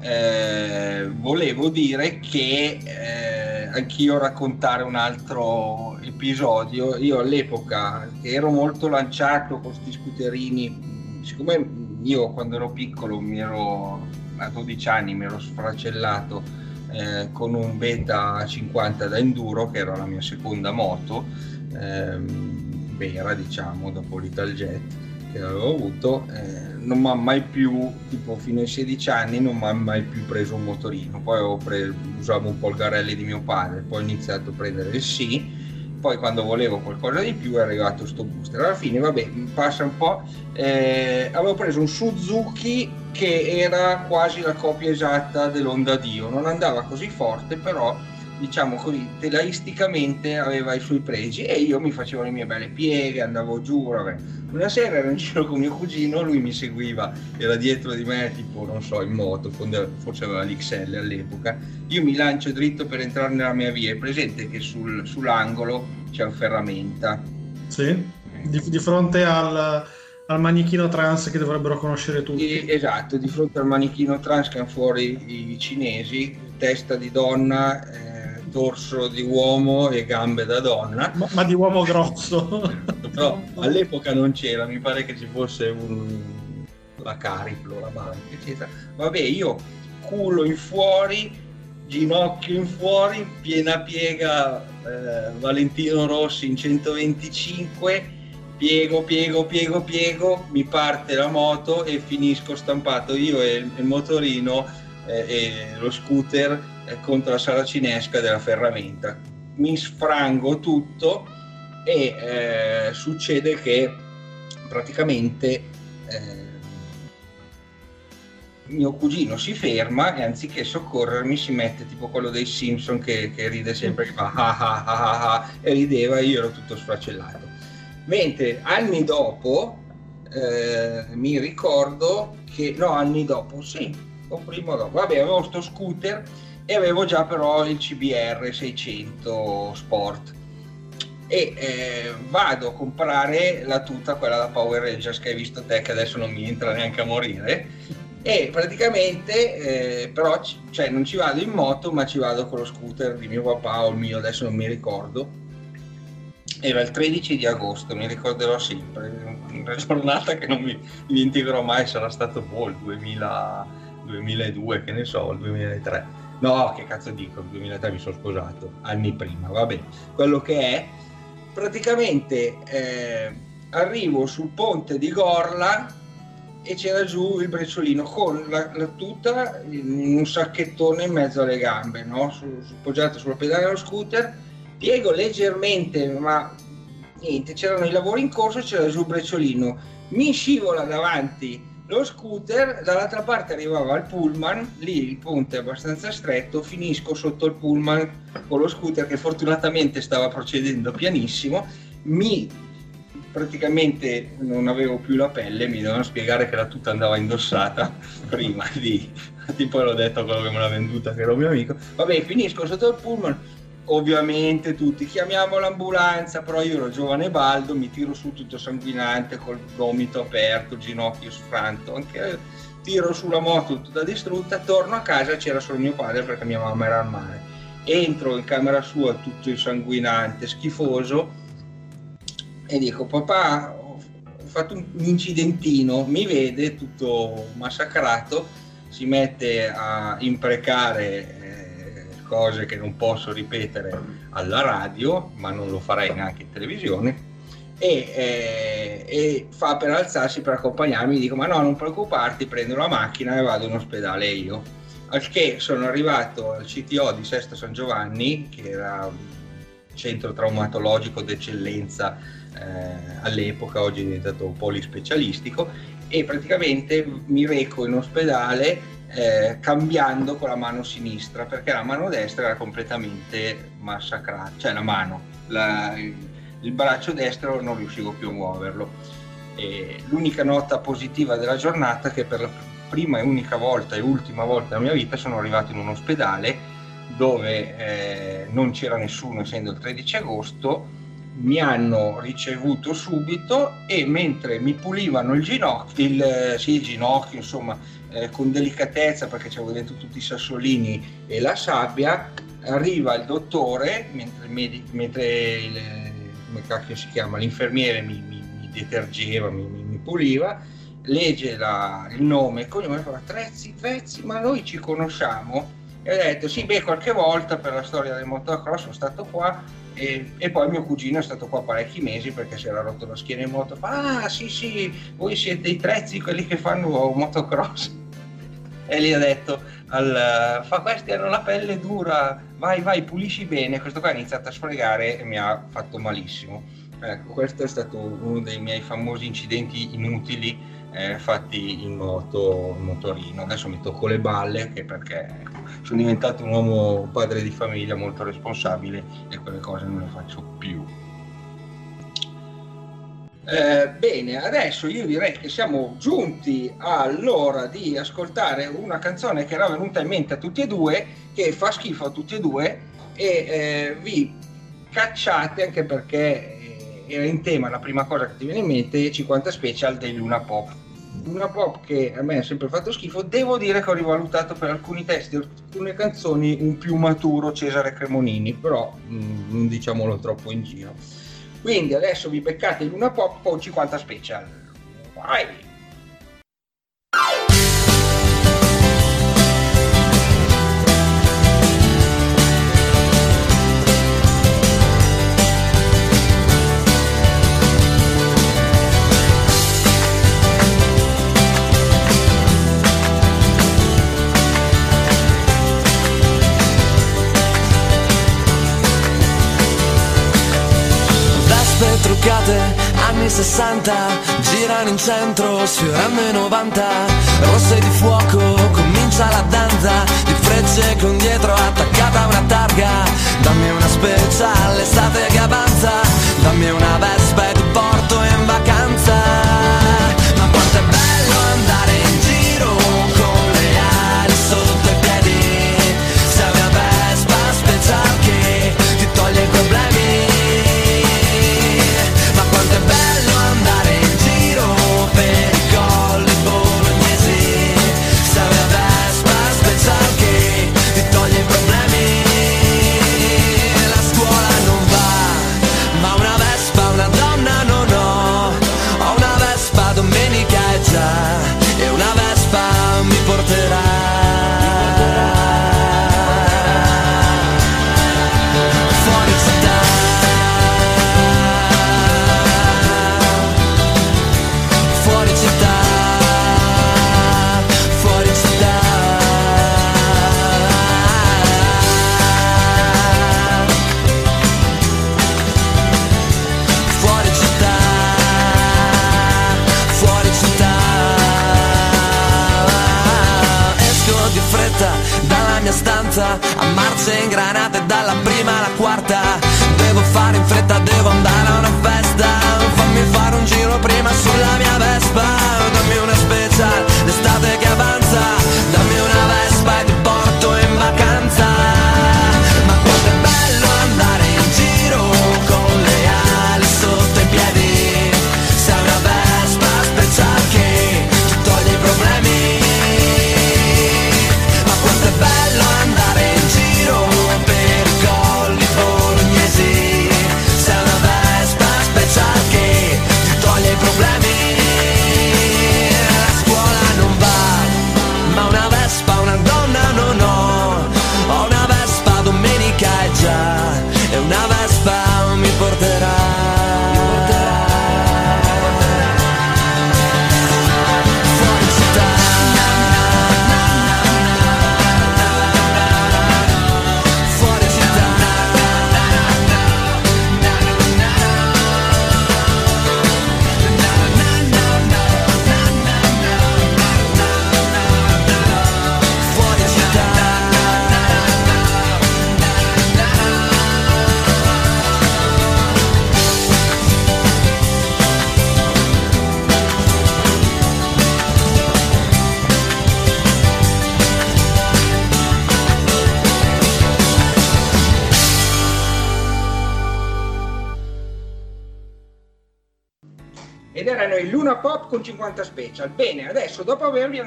eh, volevo dire che eh, anch'io raccontare un altro episodio. Io all'epoca ero molto lanciato con questi scooterini siccome io quando ero piccolo mi ero a 12 anni mi ero sfracellato eh, con un Beta 50 da enduro che era la mia seconda moto ehm, vera diciamo dopo l'Italjet che avevo avuto eh, non mi ha mai più tipo fino ai 16 anni non mi ha mai più preso un motorino. Poi pre- usavo un po' il Garelli di mio padre poi ho iniziato a prendere il sì poi quando volevo qualcosa di più è arrivato sto booster. Alla fine vabbè passa un po' eh, avevo preso un Suzuki che era quasi la copia esatta dell'Onda Dio. Non andava così forte però diciamo così telaisticamente aveva i suoi pregi e io mi facevo le mie belle pieghe andavo giù vabbè. una sera ero in giro con mio cugino lui mi seguiva era dietro di me tipo non so in moto forse aveva l'XL all'epoca io mi lancio dritto per entrare nella mia via è presente che sul, sull'angolo c'è un ferramenta sì di, di fronte al al manichino trans che dovrebbero conoscere tutti. esatto, di fronte al manichino trans che hanno fuori i cinesi, testa di donna, eh, torso di uomo e gambe da donna. Ma, ma di uomo grosso. Però all'epoca non c'era, mi pare che ci fosse un, la Cariplo, la banca, eccetera. Vabbè, io culo in fuori, ginocchio in fuori, piena piega eh, Valentino Rossi in 125 piego, piego, piego, piego, mi parte la moto e finisco stampato io e il, motorino eh, e lo scooter contro la saracinesca della ferramenta. Mi sfrango tutto e eh, succede che praticamente eh, mio cugino si ferma e anziché soccorrermi si mette tipo quello dei Simpson che, che ride sempre che fa ah ah ah ah ah e rideva io ero tutto sfracellato. Mentre anni dopo eh, mi ricordo che no anni dopo sì o prima o dopo vabbè avevo questo scooter e avevo già però il CBR 600 Sport. E eh, vado a comprare la tuta, quella da Power Rangers che hai visto te che adesso non mi entra neanche a morire. E praticamente eh, però ci, cioè, non ci vado in moto ma ci vado con lo scooter di mio papà o il mio adesso non mi ricordo. Era il 13 di agosto mi ricorderò sempre. Una giornata che non mi dimenticherò mai sarà stato boh, il 2000, 2002 che ne so il 2003 no che cazzo dico? Il 2003 mi sono sposato anni prima vabbè quello che è praticamente eh, arrivo sul ponte di Gorla e c'era giù il brecciolino con la, la tuta in un sacchettone in mezzo alle gambe, no? su, su, poggiato sulla pedale dello scooter, piego leggermente, ma niente, c'erano i lavori in corso, c'era giù il brecciolino, mi scivola davanti lo scooter, dall'altra parte arrivava il pullman, lì il ponte è abbastanza stretto, finisco sotto il pullman con lo scooter che fortunatamente stava procedendo pianissimo, mi praticamente non avevo più la pelle, mi dovevano spiegare che la tuta andava indossata prima di, tipo l'ho detto a quello che me l'ha venduta, che era un mio amico. Vabbè, finisco sotto il pullman, ovviamente tutti chiamiamo l'ambulanza, però io ero giovane baldo, mi tiro su tutto sanguinante, col gomito aperto, ginocchio sfranto, anche tiro sulla moto tutta distrutta, torno a casa, c'era solo mio padre perché mia mamma era al mare. Entro in camera sua tutto insanguinante, schifoso, e dico papà ho fatto un incidentino, mi vede tutto massacrato, si mette a imprecare eh, cose che non posso ripetere alla radio, ma non lo farei neanche in televisione. E, eh, e, fa per alzarsi per accompagnarmi, dico ma no non preoccuparti, prendo la macchina e vado in ospedale io. Al che sono arrivato al CTO di Sesto San Giovanni, che era centro traumatologico d'eccellenza eh, all'epoca, oggi è diventato polispecialistico, e praticamente mi reco in ospedale eh, cambiando con la mano sinistra perché la mano destra era completamente massacrata, cioè la mano, la, il, braccio destro non riuscivo più a muoverlo. E l'unica nota positiva della giornata è che per la prima e unica volta e ultima volta nella mia vita sono arrivato in un ospedale dove eh, non c'era nessuno essendo il 13 agosto mi hanno ricevuto subito e mentre mi pulivano il ginocchio, il, sì, il ginocchio insomma, eh, con delicatezza perché c'avevo dentro tutti i sassolini e la sabbia, arriva il dottore, mentre, medico, mentre il, come cacchio si chiama, l'infermiere mi, mi, mi detergeva, mi, mi, puliva, legge la, il nome e cognome e fa Trezzi, Trezzi, ma noi ci conosciamo? E ho detto sì, beh, qualche volta per la storia del motocross sono stato qua e, e, poi mio cugino è stato qua parecchi mesi perché si era rotto la schiena in moto. Ah, sì, sì, voi siete i trezzi, quelli che fanno motocross. E gli ha detto, al, fa questi hanno la pelle dura, vai, vai, pulisci bene. Questo qua ha iniziato a sfregare e mi ha fatto malissimo. Ecco, questo è stato uno dei miei famosi incidenti inutili eh, fatti in moto, in motorino. Adesso mi tocco le balle che perché ecco, sono diventato un uomo padre di famiglia molto responsabile e quelle cose non le faccio più. Eh, bene, adesso io direi che siamo giunti all'ora di ascoltare una canzone che era venuta in mente a tutti e due, che fa schifo a tutti e due e eh, vi cacciate anche perché eh, era in tema la prima cosa che ti viene in mente 50 special dei Luna Pop una pop che a me ha sempre fatto schifo, devo dire che ho rivalutato per alcuni testi, alcune canzoni un più maturo Cesare Cremonini, però mh, mm, non diciamolo troppo in giro. Quindi adesso vi beccate in una pop con 50 special. Vai! Anni 60 girano in centro sfiorando i 90 rosse di fuoco comincia la danza. Di frecce con dietro attaccata a una targa. Dammi una speciale estate che avanza. Dammi una vespa e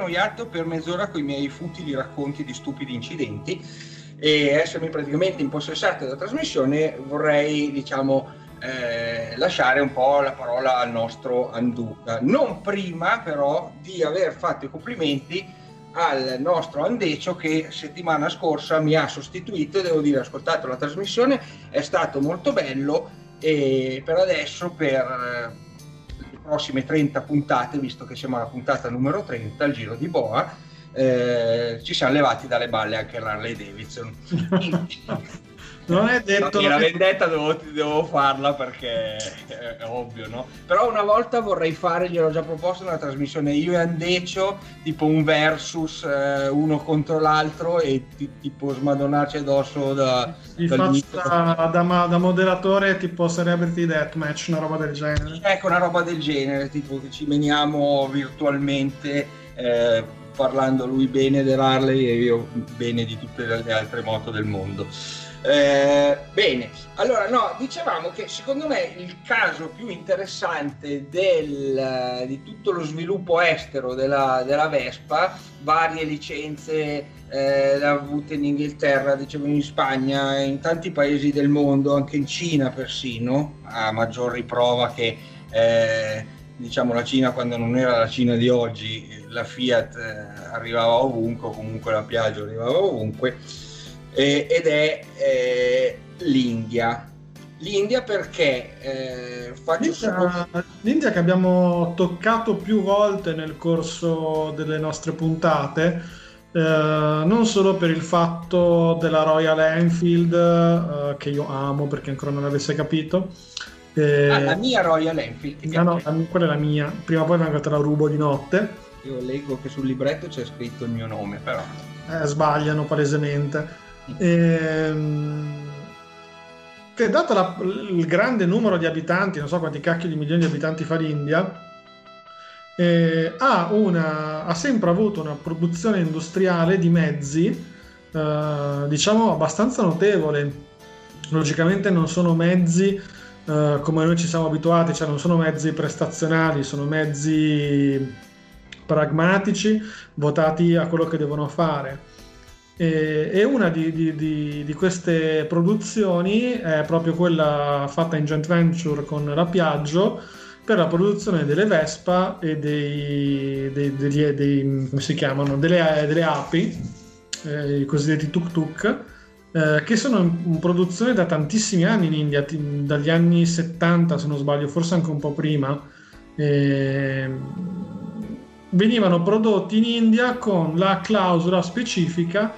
annoiato per mezz'ora con i miei futili racconti di stupidi incidenti e essermi praticamente impossessato della trasmissione, vorrei, diciamo, eh, lasciare un po' la parola al nostro Anduca. Non prima, però, di aver fatto i complimenti al nostro Andecio che settimana scorsa mi ha sostituito, devo dire, ascoltato la trasmissione, è stato molto bello e per adesso, per eh, prossime 30 puntate, visto che siamo alla puntata numero 30, il giro di Boa, eh, ci siamo levati dalle balle anche l'Harley Davidson. Non è detto... la vendetta devo, devo farla perché è, è ovvio, no? Però una volta vorrei fare, gliel'ho già proposto una trasmissione io e Andecio, tipo un versus eh, uno contro l'altro e ti- tipo smadonarci addosso da, da, da- da moderatore tipo Celebrity Deathmatch, una roba del genere. Ecco, una roba del genere, tipo che ci meniamo virtualmente eh, parlando lui bene dell'Harley e io bene di tutte le altre moto del mondo. Eh, bene, allora no, dicevamo che secondo me il caso più interessante del, di tutto lo sviluppo estero della, della Vespa, varie licenze eh, avute in Inghilterra, dicevo in Spagna, in tanti paesi del mondo, anche in Cina persino, a maggior riprova che eh, diciamo la Cina quando non era la Cina di oggi, la Fiat eh, arrivava ovunque, comunque la Piaggio arrivava ovunque, eh, ed è eh, l'India. L'India perché eh, faccio solo... L'India, che abbiamo toccato più volte nel corso delle nostre puntate, eh, non solo per il fatto della Royal Enfield, eh, che io amo perché ancora non l'avesse capito. eh, Ah, la mia Royal Enfield. no, no, la- quella è la mia. Prima o poi vengo te la rubo di notte. Io leggo che sul libretto c'è scritto il mio nome, però. Eh, sbagliano palesemente. Ehm, che dato la- il grande numero di abitanti, non so quanti cacchio di milioni di abitanti fa l'India, eh, ha, una- ha sempre avuto una produzione industriale di mezzi, eh, diciamo, abbastanza notevole. Logicamente non sono mezzi eh, come noi ci siamo abituati, cioè non sono mezzi prestazionali, sono mezzi pragmatici, votati a quello che devono fare. E, e una di, di- di- di queste produzioni è proprio quella fatta in joint venture con la Piaggio per la produzione delle Vespa e dei, dei- degli- dei- come si chiamano? delle, delle api, eh, i cosiddetti tuk tuk, eh, che sono in, produzione da tantissimi anni in India, ti- dagli anni 70 se non sbaglio, forse anche un po' prima. Ehm, venivano prodotti in India con la clausola specifica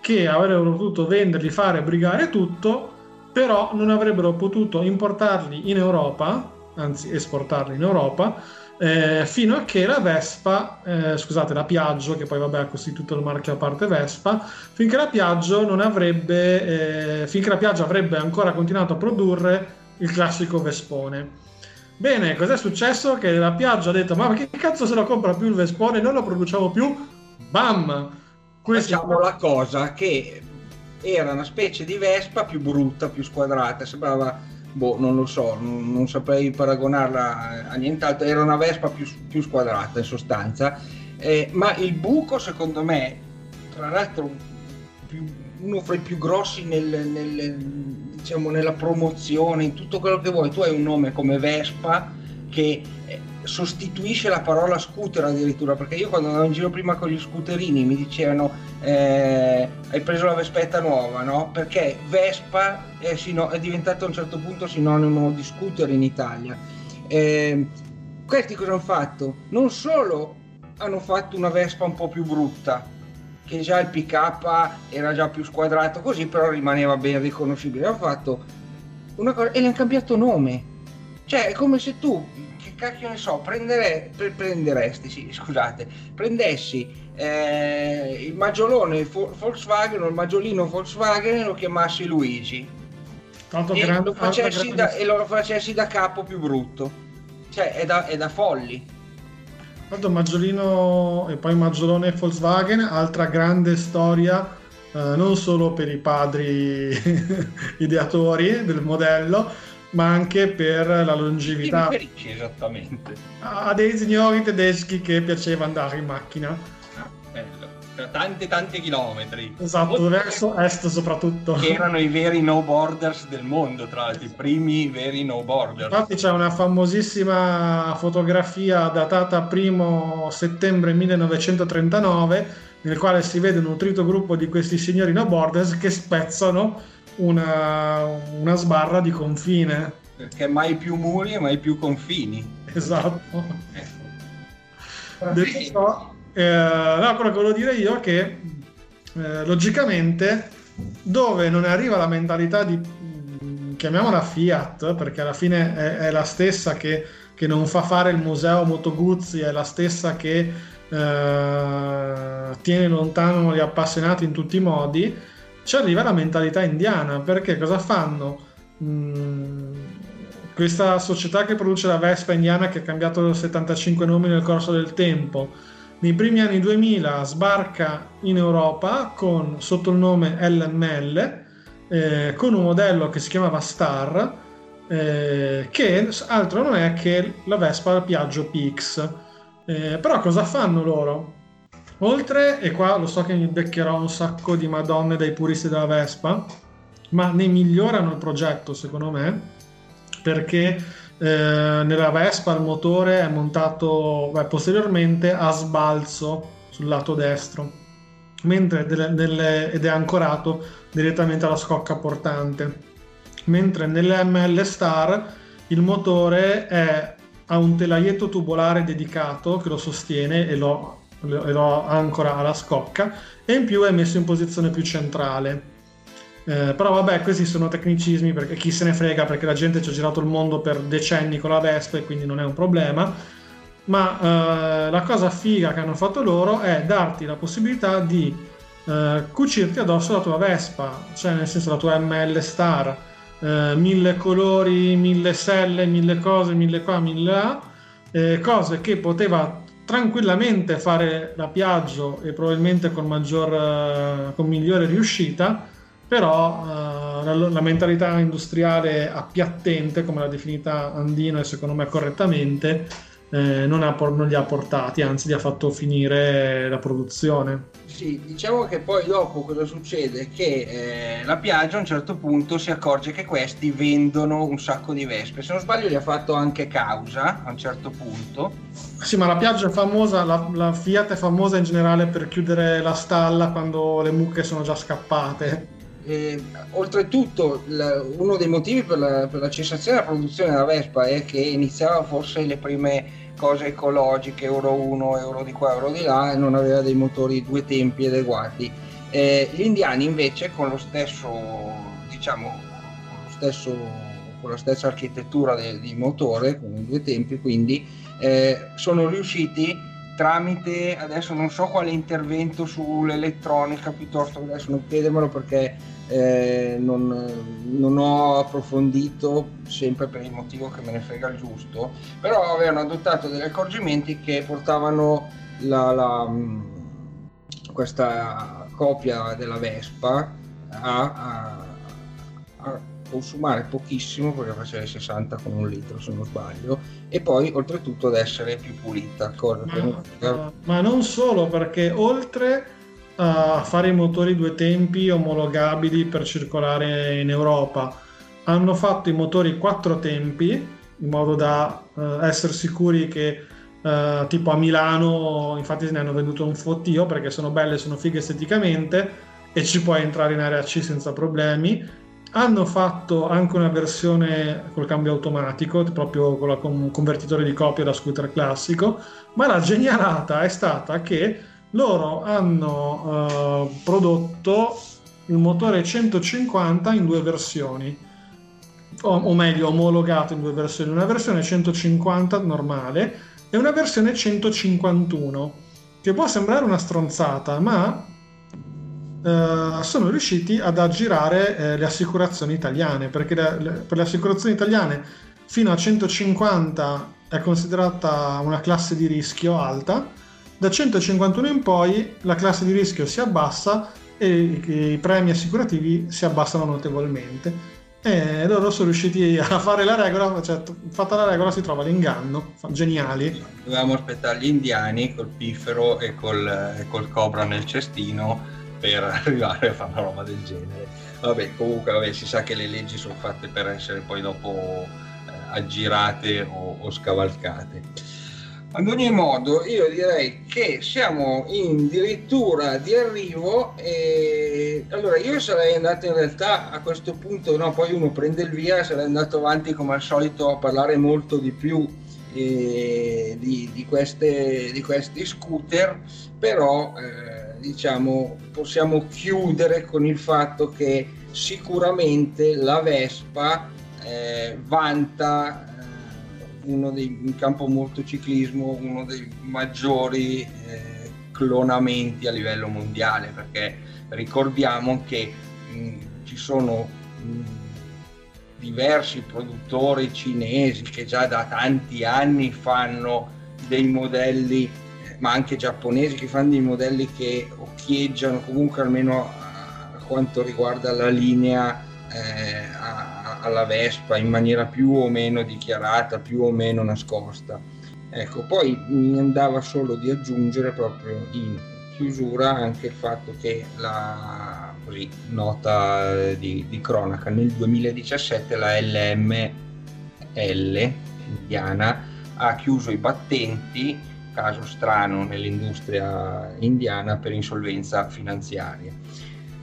che avrebbero potuto venderli, fare, brigare tutto, però non avrebbero potuto importarli in Europa, anzi esportarli in Europa, eh, fino a che la Vespa, eh, scusate, la Piaggio, che poi vabbè ha costituito il marchio a parte Vespa, finché la Piaggio non avrebbe, eh, finché la Piaggio avrebbe ancora continuato a produrre il classico Vespone. Bene, cos'è successo? Che la Piaggio ha detto, ma che cazzo se lo compra più il Vespone? Non lo produciamo più? Bam! Questo... Facciamo la cosa che era una specie di Vespa più brutta, più squadrata, sembrava, boh, non lo so, non, non saprei paragonarla a nient'altro, era una Vespa più, più squadrata in sostanza, eh, ma il buco secondo me, tra l'altro più, uno fra i più grossi nel, nel, diciamo, nella promozione, in tutto quello che vuoi, tu hai un nome come Vespa che eh, sostituisce la parola scooter addirittura perché io quando andavo in giro prima con gli scooterini mi dicevano eh, hai preso la Vespetta nuova no? perché Vespa è, sino- è, diventato a un certo punto sinonimo di scooter in Italia eh, questi cosa hanno fatto? non solo hanno fatto una Vespa un po' più brutta che già il up era già più squadrato così però rimaneva ben riconoscibile hanno fatto una cosa e le hanno cambiato nome cioè è come se tu cacchio ne so, prendere, pre- prenderesti, sì, scusate, prendessi eh, il maggiolone Volkswagen o il maggiolino Volkswagen e lo chiamassi Luigi. Tanto e, grande, lo facessi da, e lo facessi da capo più brutto. Cioè, è da, è da folli. Tanto Maggiolino e poi Maggiolone Volkswagen, altra grande storia, eh, non solo per i padri ideatori del modello, ma anche per la longevità. Ti riferisci esattamente? A dei signori tedeschi che piaceva andare in macchina. Ah, bello. Per tanti tanti chilometri. Esatto, Oltre verso est soprattutto. Che erano i veri no borders del mondo, tra l'altro, i primi veri no borders. Infatti c'è una famosissima fotografia datata 1 settembre 1939 nel quale si vede un nutrito gruppo di questi signori no borders che spezzano una, una sbarra di confine. Perché mai più muri e mai più confini. Esatto. Ecco. Detto ciò, eh, no, quello che volevo dire io è che eh, logicamente dove non arriva la mentalità di mm, chiamiamola Fiat perché alla fine è, è la stessa che, che, non fa fare il museo Moto Guzzi è la stessa che eh, tiene lontano gli appassionati in tutti i modi ci arriva la mentalità indiana, perché cosa fanno? Mm, questa società che produce la Vespa indiana che ha cambiato 75 nomi nel corso del tempo, nei primi anni 2000 sbarca in Europa con, sotto il nome LML, eh, con un modello che si chiamava Star, eh, che altro non è che la Vespa Piaggio PX. Eh, però cosa fanno loro? Oltre, e qua lo so che mi beccherò un sacco di madonne dai puristi della Vespa, ma ne migliorano il progetto secondo me, perché eh, nella Vespa il motore è montato beh, posteriormente a sbalzo sul lato destro, mentre delle, delle, ed è ancorato direttamente alla scocca portante. Mentre nell'ML Star il motore è, ha un telaietto tubolare dedicato che lo sostiene e lo lo ancora alla scocca e in più è messo in posizione più centrale. Eh, però vabbè, questi sono tecnicismi perché chi se ne frega perché la gente ci ha girato il mondo per decenni con la Vespa e quindi non è un problema. Ma eh, la cosa figa che hanno fatto loro è darti la possibilità di eh, cucirti addosso la tua Vespa, cioè nel senso la tua ML Star, eh, mille colori, mille selle, mille cose, mille qua, mille là, eh, cose che poteva tranquillamente fare la Piaggio e probabilmente con, maggior, eh, con migliore riuscita, però uh, la, la, mentalità industriale appiattente, come l'ha definita Andino e secondo me correttamente, eh, non, ha, non, li ha portati, anzi li ha fatto finire la produzione. Sì, diciamo che poi dopo cosa succede? Che eh, la Piaggio a un certo punto si accorge che questi vendono un sacco di vespe. Se non sbaglio gli ha fatto anche causa a un certo punto. Sì, ma la Piaggio è famosa, la, la Fiat è famosa in generale per chiudere la stalla quando le mucche sono già scappate. Eh, oltretutto, la, uno dei motivi per la, per la, cessazione della produzione della Vespa è che iniziava forse le prime cose ecologiche, Euro 1, Euro di qua, Euro di là, e non aveva dei motori due tempi adeguati. Eh, gli indiani invece con lo stesso, diciamo, con lo stesso con la stessa architettura di motore, con due tempi, quindi eh, sono riusciti tramite, adesso non so quale intervento sull'elettronica, piuttosto adesso non chiedermelo perché eh, non, non, ho approfondito sempre per il motivo che me ne frega il giusto, però avevano adottato degli accorgimenti che portavano la, la, questa copia della Vespa a, a, a consumare pochissimo perché faceva 60 con un litro se non sbaglio e poi oltretutto ad essere più pulita ma, ma non solo perché oltre a fare i motori due tempi omologabili per circolare in Europa. Hanno fatto i motori quattro tempi in modo da uh, essere sicuri che uh, tipo a Milano infatti se ne hanno venduto un fottio perché sono belle sono fighe esteticamente e ci puoi entrare in area C senza problemi. Hanno fatto anche una versione col cambio automatico, proprio con il convertitore di copia da scooter classico, ma la genialata è stata che loro hanno uh, prodotto il motore 150 in due versioni, o, o, meglio omologato in due versioni, una versione 150 normale e una versione 151, che può sembrare una stronzata, ma Uh, sono riusciti ad aggirare eh, le assicurazioni italiane perché le, le, per le assicurazioni italiane fino a 150 è considerata una classe di rischio alta da 151 in poi la classe di rischio si abbassa e i, premi assicurativi si abbassano notevolmente e loro sono riusciti a fare la regola, cioè fatta la regola si trova l'inganno, geniali. Dovevamo aspettare gli indiani col piffero e col, col cobra nel cestino per arrivare a fare una roba del genere. Vabbè, comunque vabbè, si sa che le leggi sono fatte per essere poi dopo eh, aggirate o, o scavalcate. Ad ogni modo, io direi che siamo in dirittura di arrivo e allora io sarei andato in realtà a questo punto, no, poi uno prende il via, sarei andato avanti come al solito a parlare molto di più eh, di, di, queste, di questi scooter, però eh, diciamo, possiamo chiudere con il fatto che sicuramente la Vespa eh, vanta dei, in campo motociclismo uno dei maggiori eh, clonamenti a livello mondiale perché ricordiamo che mh, ci sono mh, diversi produttori cinesi che già da tanti anni fanno dei modelli ma anche giapponesi che fanno dei modelli che occhieggiano comunque almeno a, quanto riguarda la linea eh, a, alla Vespa in maniera più o meno dichiarata, più o meno nascosta. Ecco, poi mi andava solo di aggiungere proprio in chiusura anche il fatto che la così, nota di, di cronaca nel 2017 la LML indiana ha chiuso i battenti caso strano nell'industria indiana per insolvenza finanziaria.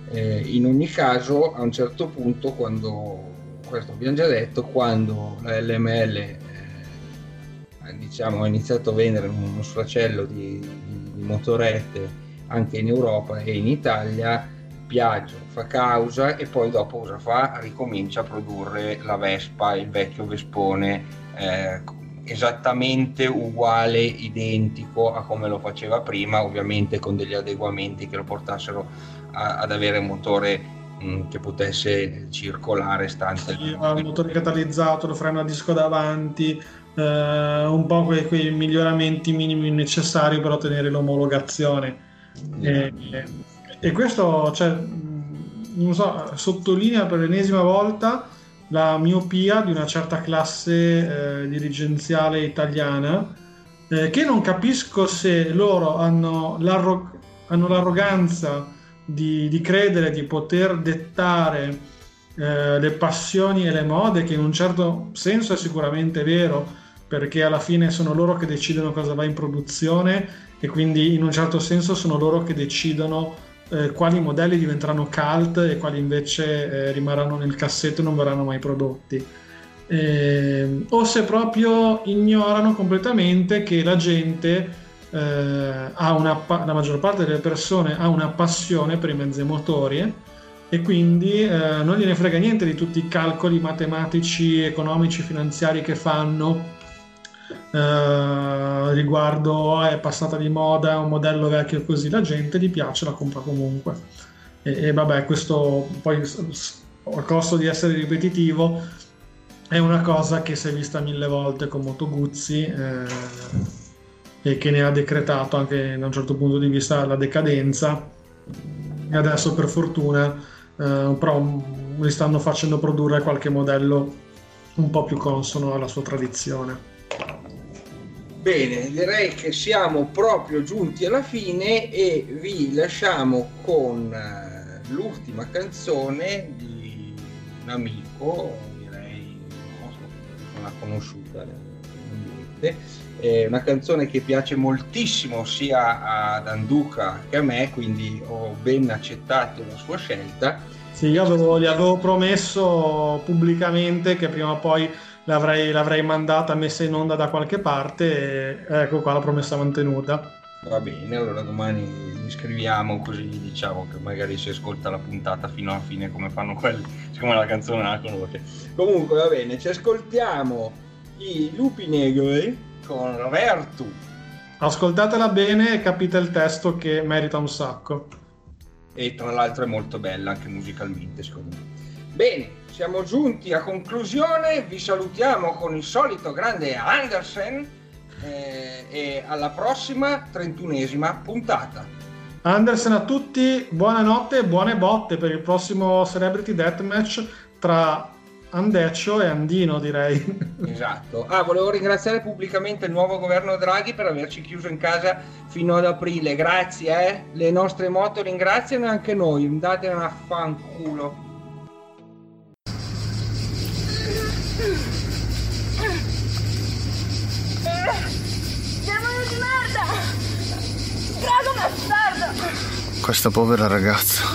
Eh, in ogni caso, a un certo punto, quando, questo abbiamo già detto, quando la LML eh, diciamo, ha iniziato a vendere uno sfracello di, di, di motorette anche in Europa e in Italia, Piaggio fa causa e poi dopo cosa fa? Ricomincia a produrre la Vespa, il vecchio Vespone eh, esattamente uguale, identico a come lo faceva prima, ovviamente con degli adeguamenti che lo portassero a, ad avere un motore mh, che potesse circolare stante sì, il motore catalizzato, lo freno a disco davanti, eh, un po' quei, quei, miglioramenti minimi necessari per ottenere l'omologazione. E, e, questo cioè, non so, sottolinea per l'ennesima volta la miopia di una certa classe eh, dirigenziale italiana eh, che non capisco se loro hanno, l'arro- hanno l'arroganza di, di, credere di poter dettare eh, le passioni e le mode, che in un certo senso è sicuramente vero, perché alla fine sono loro che decidono cosa va in produzione e quindi in un certo senso sono loro che decidono eh, quali modelli diventeranno cult e quali invece eh, rimarranno nel cassetto e non verranno mai prodotti. Eh, o se proprio ignorano completamente che la gente eh, una, la maggior parte delle persone ha una passione per i mezzi motori e quindi eh, non gliene frega niente di tutti i calcoli matematici, economici, finanziari che fanno eh, riguardo ah, è passata di moda, un modello vecchio così, la gente gli piace, la compra comunque. E, e vabbè, questo poi a costo di essere ripetitivo è una cosa che si è vista mille volte con Moto Guzzi eh, e che ne ha decretato anche da un certo punto di vista la decadenza e adesso per fortuna eh, però li stanno facendo produrre qualche modello un po' più consono alla sua tradizione. Bene, direi che siamo proprio giunti alla fine e vi lasciamo con eh, l'ultima canzone di un amico, direi non l'ha conosciuta, è una canzone che piace moltissimo sia ad Anduca che a me, quindi ho ben accettato la sua scelta. Sì, io avevo, gli avevo promesso pubblicamente che prima o poi l'avrei, l'avrei mandata messa in onda da qualche parte e ecco qua la promessa mantenuta. Va bene, allora domani gli scriviamo così diciamo che magari si ascolta la puntata fino alla fine come fanno quelli, siccome la canzone la conosce. Comunque va bene, ci ascoltiamo i lupi negri con Roberto. Ascoltatela bene e capite il testo che merita un sacco. E tra l'altro è molto bella anche musicalmente secondo me. Bene, siamo giunti a conclusione, vi salutiamo con il solito grande Andersen eh, e alla prossima trentunesima puntata. Andersen a tutti, buonanotte e buone botte per il prossimo Celebrity Deathmatch tra Andeccio e Andino direi. Esatto. Ah, volevo ringraziare pubblicamente il nuovo governo Draghi per averci chiuso in casa fino ad aprile. Grazie, eh. Le nostre moto ringraziano anche noi. Andate a fanculo. Demone di merda! Drago bastardo! Questa povera ragazza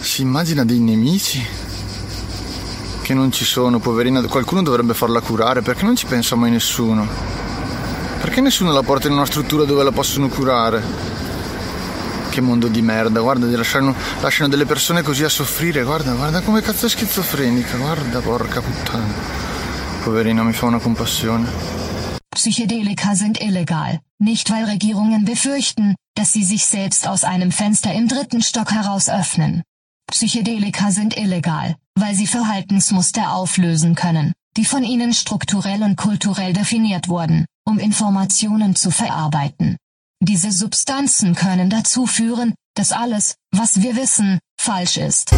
si immagina dei nemici che non ci sono, poverina. Qualcuno dovrebbe farla curare, perché non ci pensa mai nessuno? Perché nessuno la porta in una struttura dove la possono curare? Che mondo di merda, guarda, lasciano, lasciano delle persone così a soffrire, guarda, guarda come cazzo è schizofrenica, guarda, porca puttana. Poverina, mi fa una compassione. Psychedelika sind illegal, nicht weil Regierungen befürchten, dass sie sich selbst aus einem Fenster im dritten Stock heraus öffnen. Psychedelika sind illegal, weil sie Verhaltensmuster auflösen können, die von ihnen strukturell und kulturell definiert wurden, um Informationen zu verarbeiten. Diese Substanzen können dazu führen, dass alles, was wir wissen, falsch ist.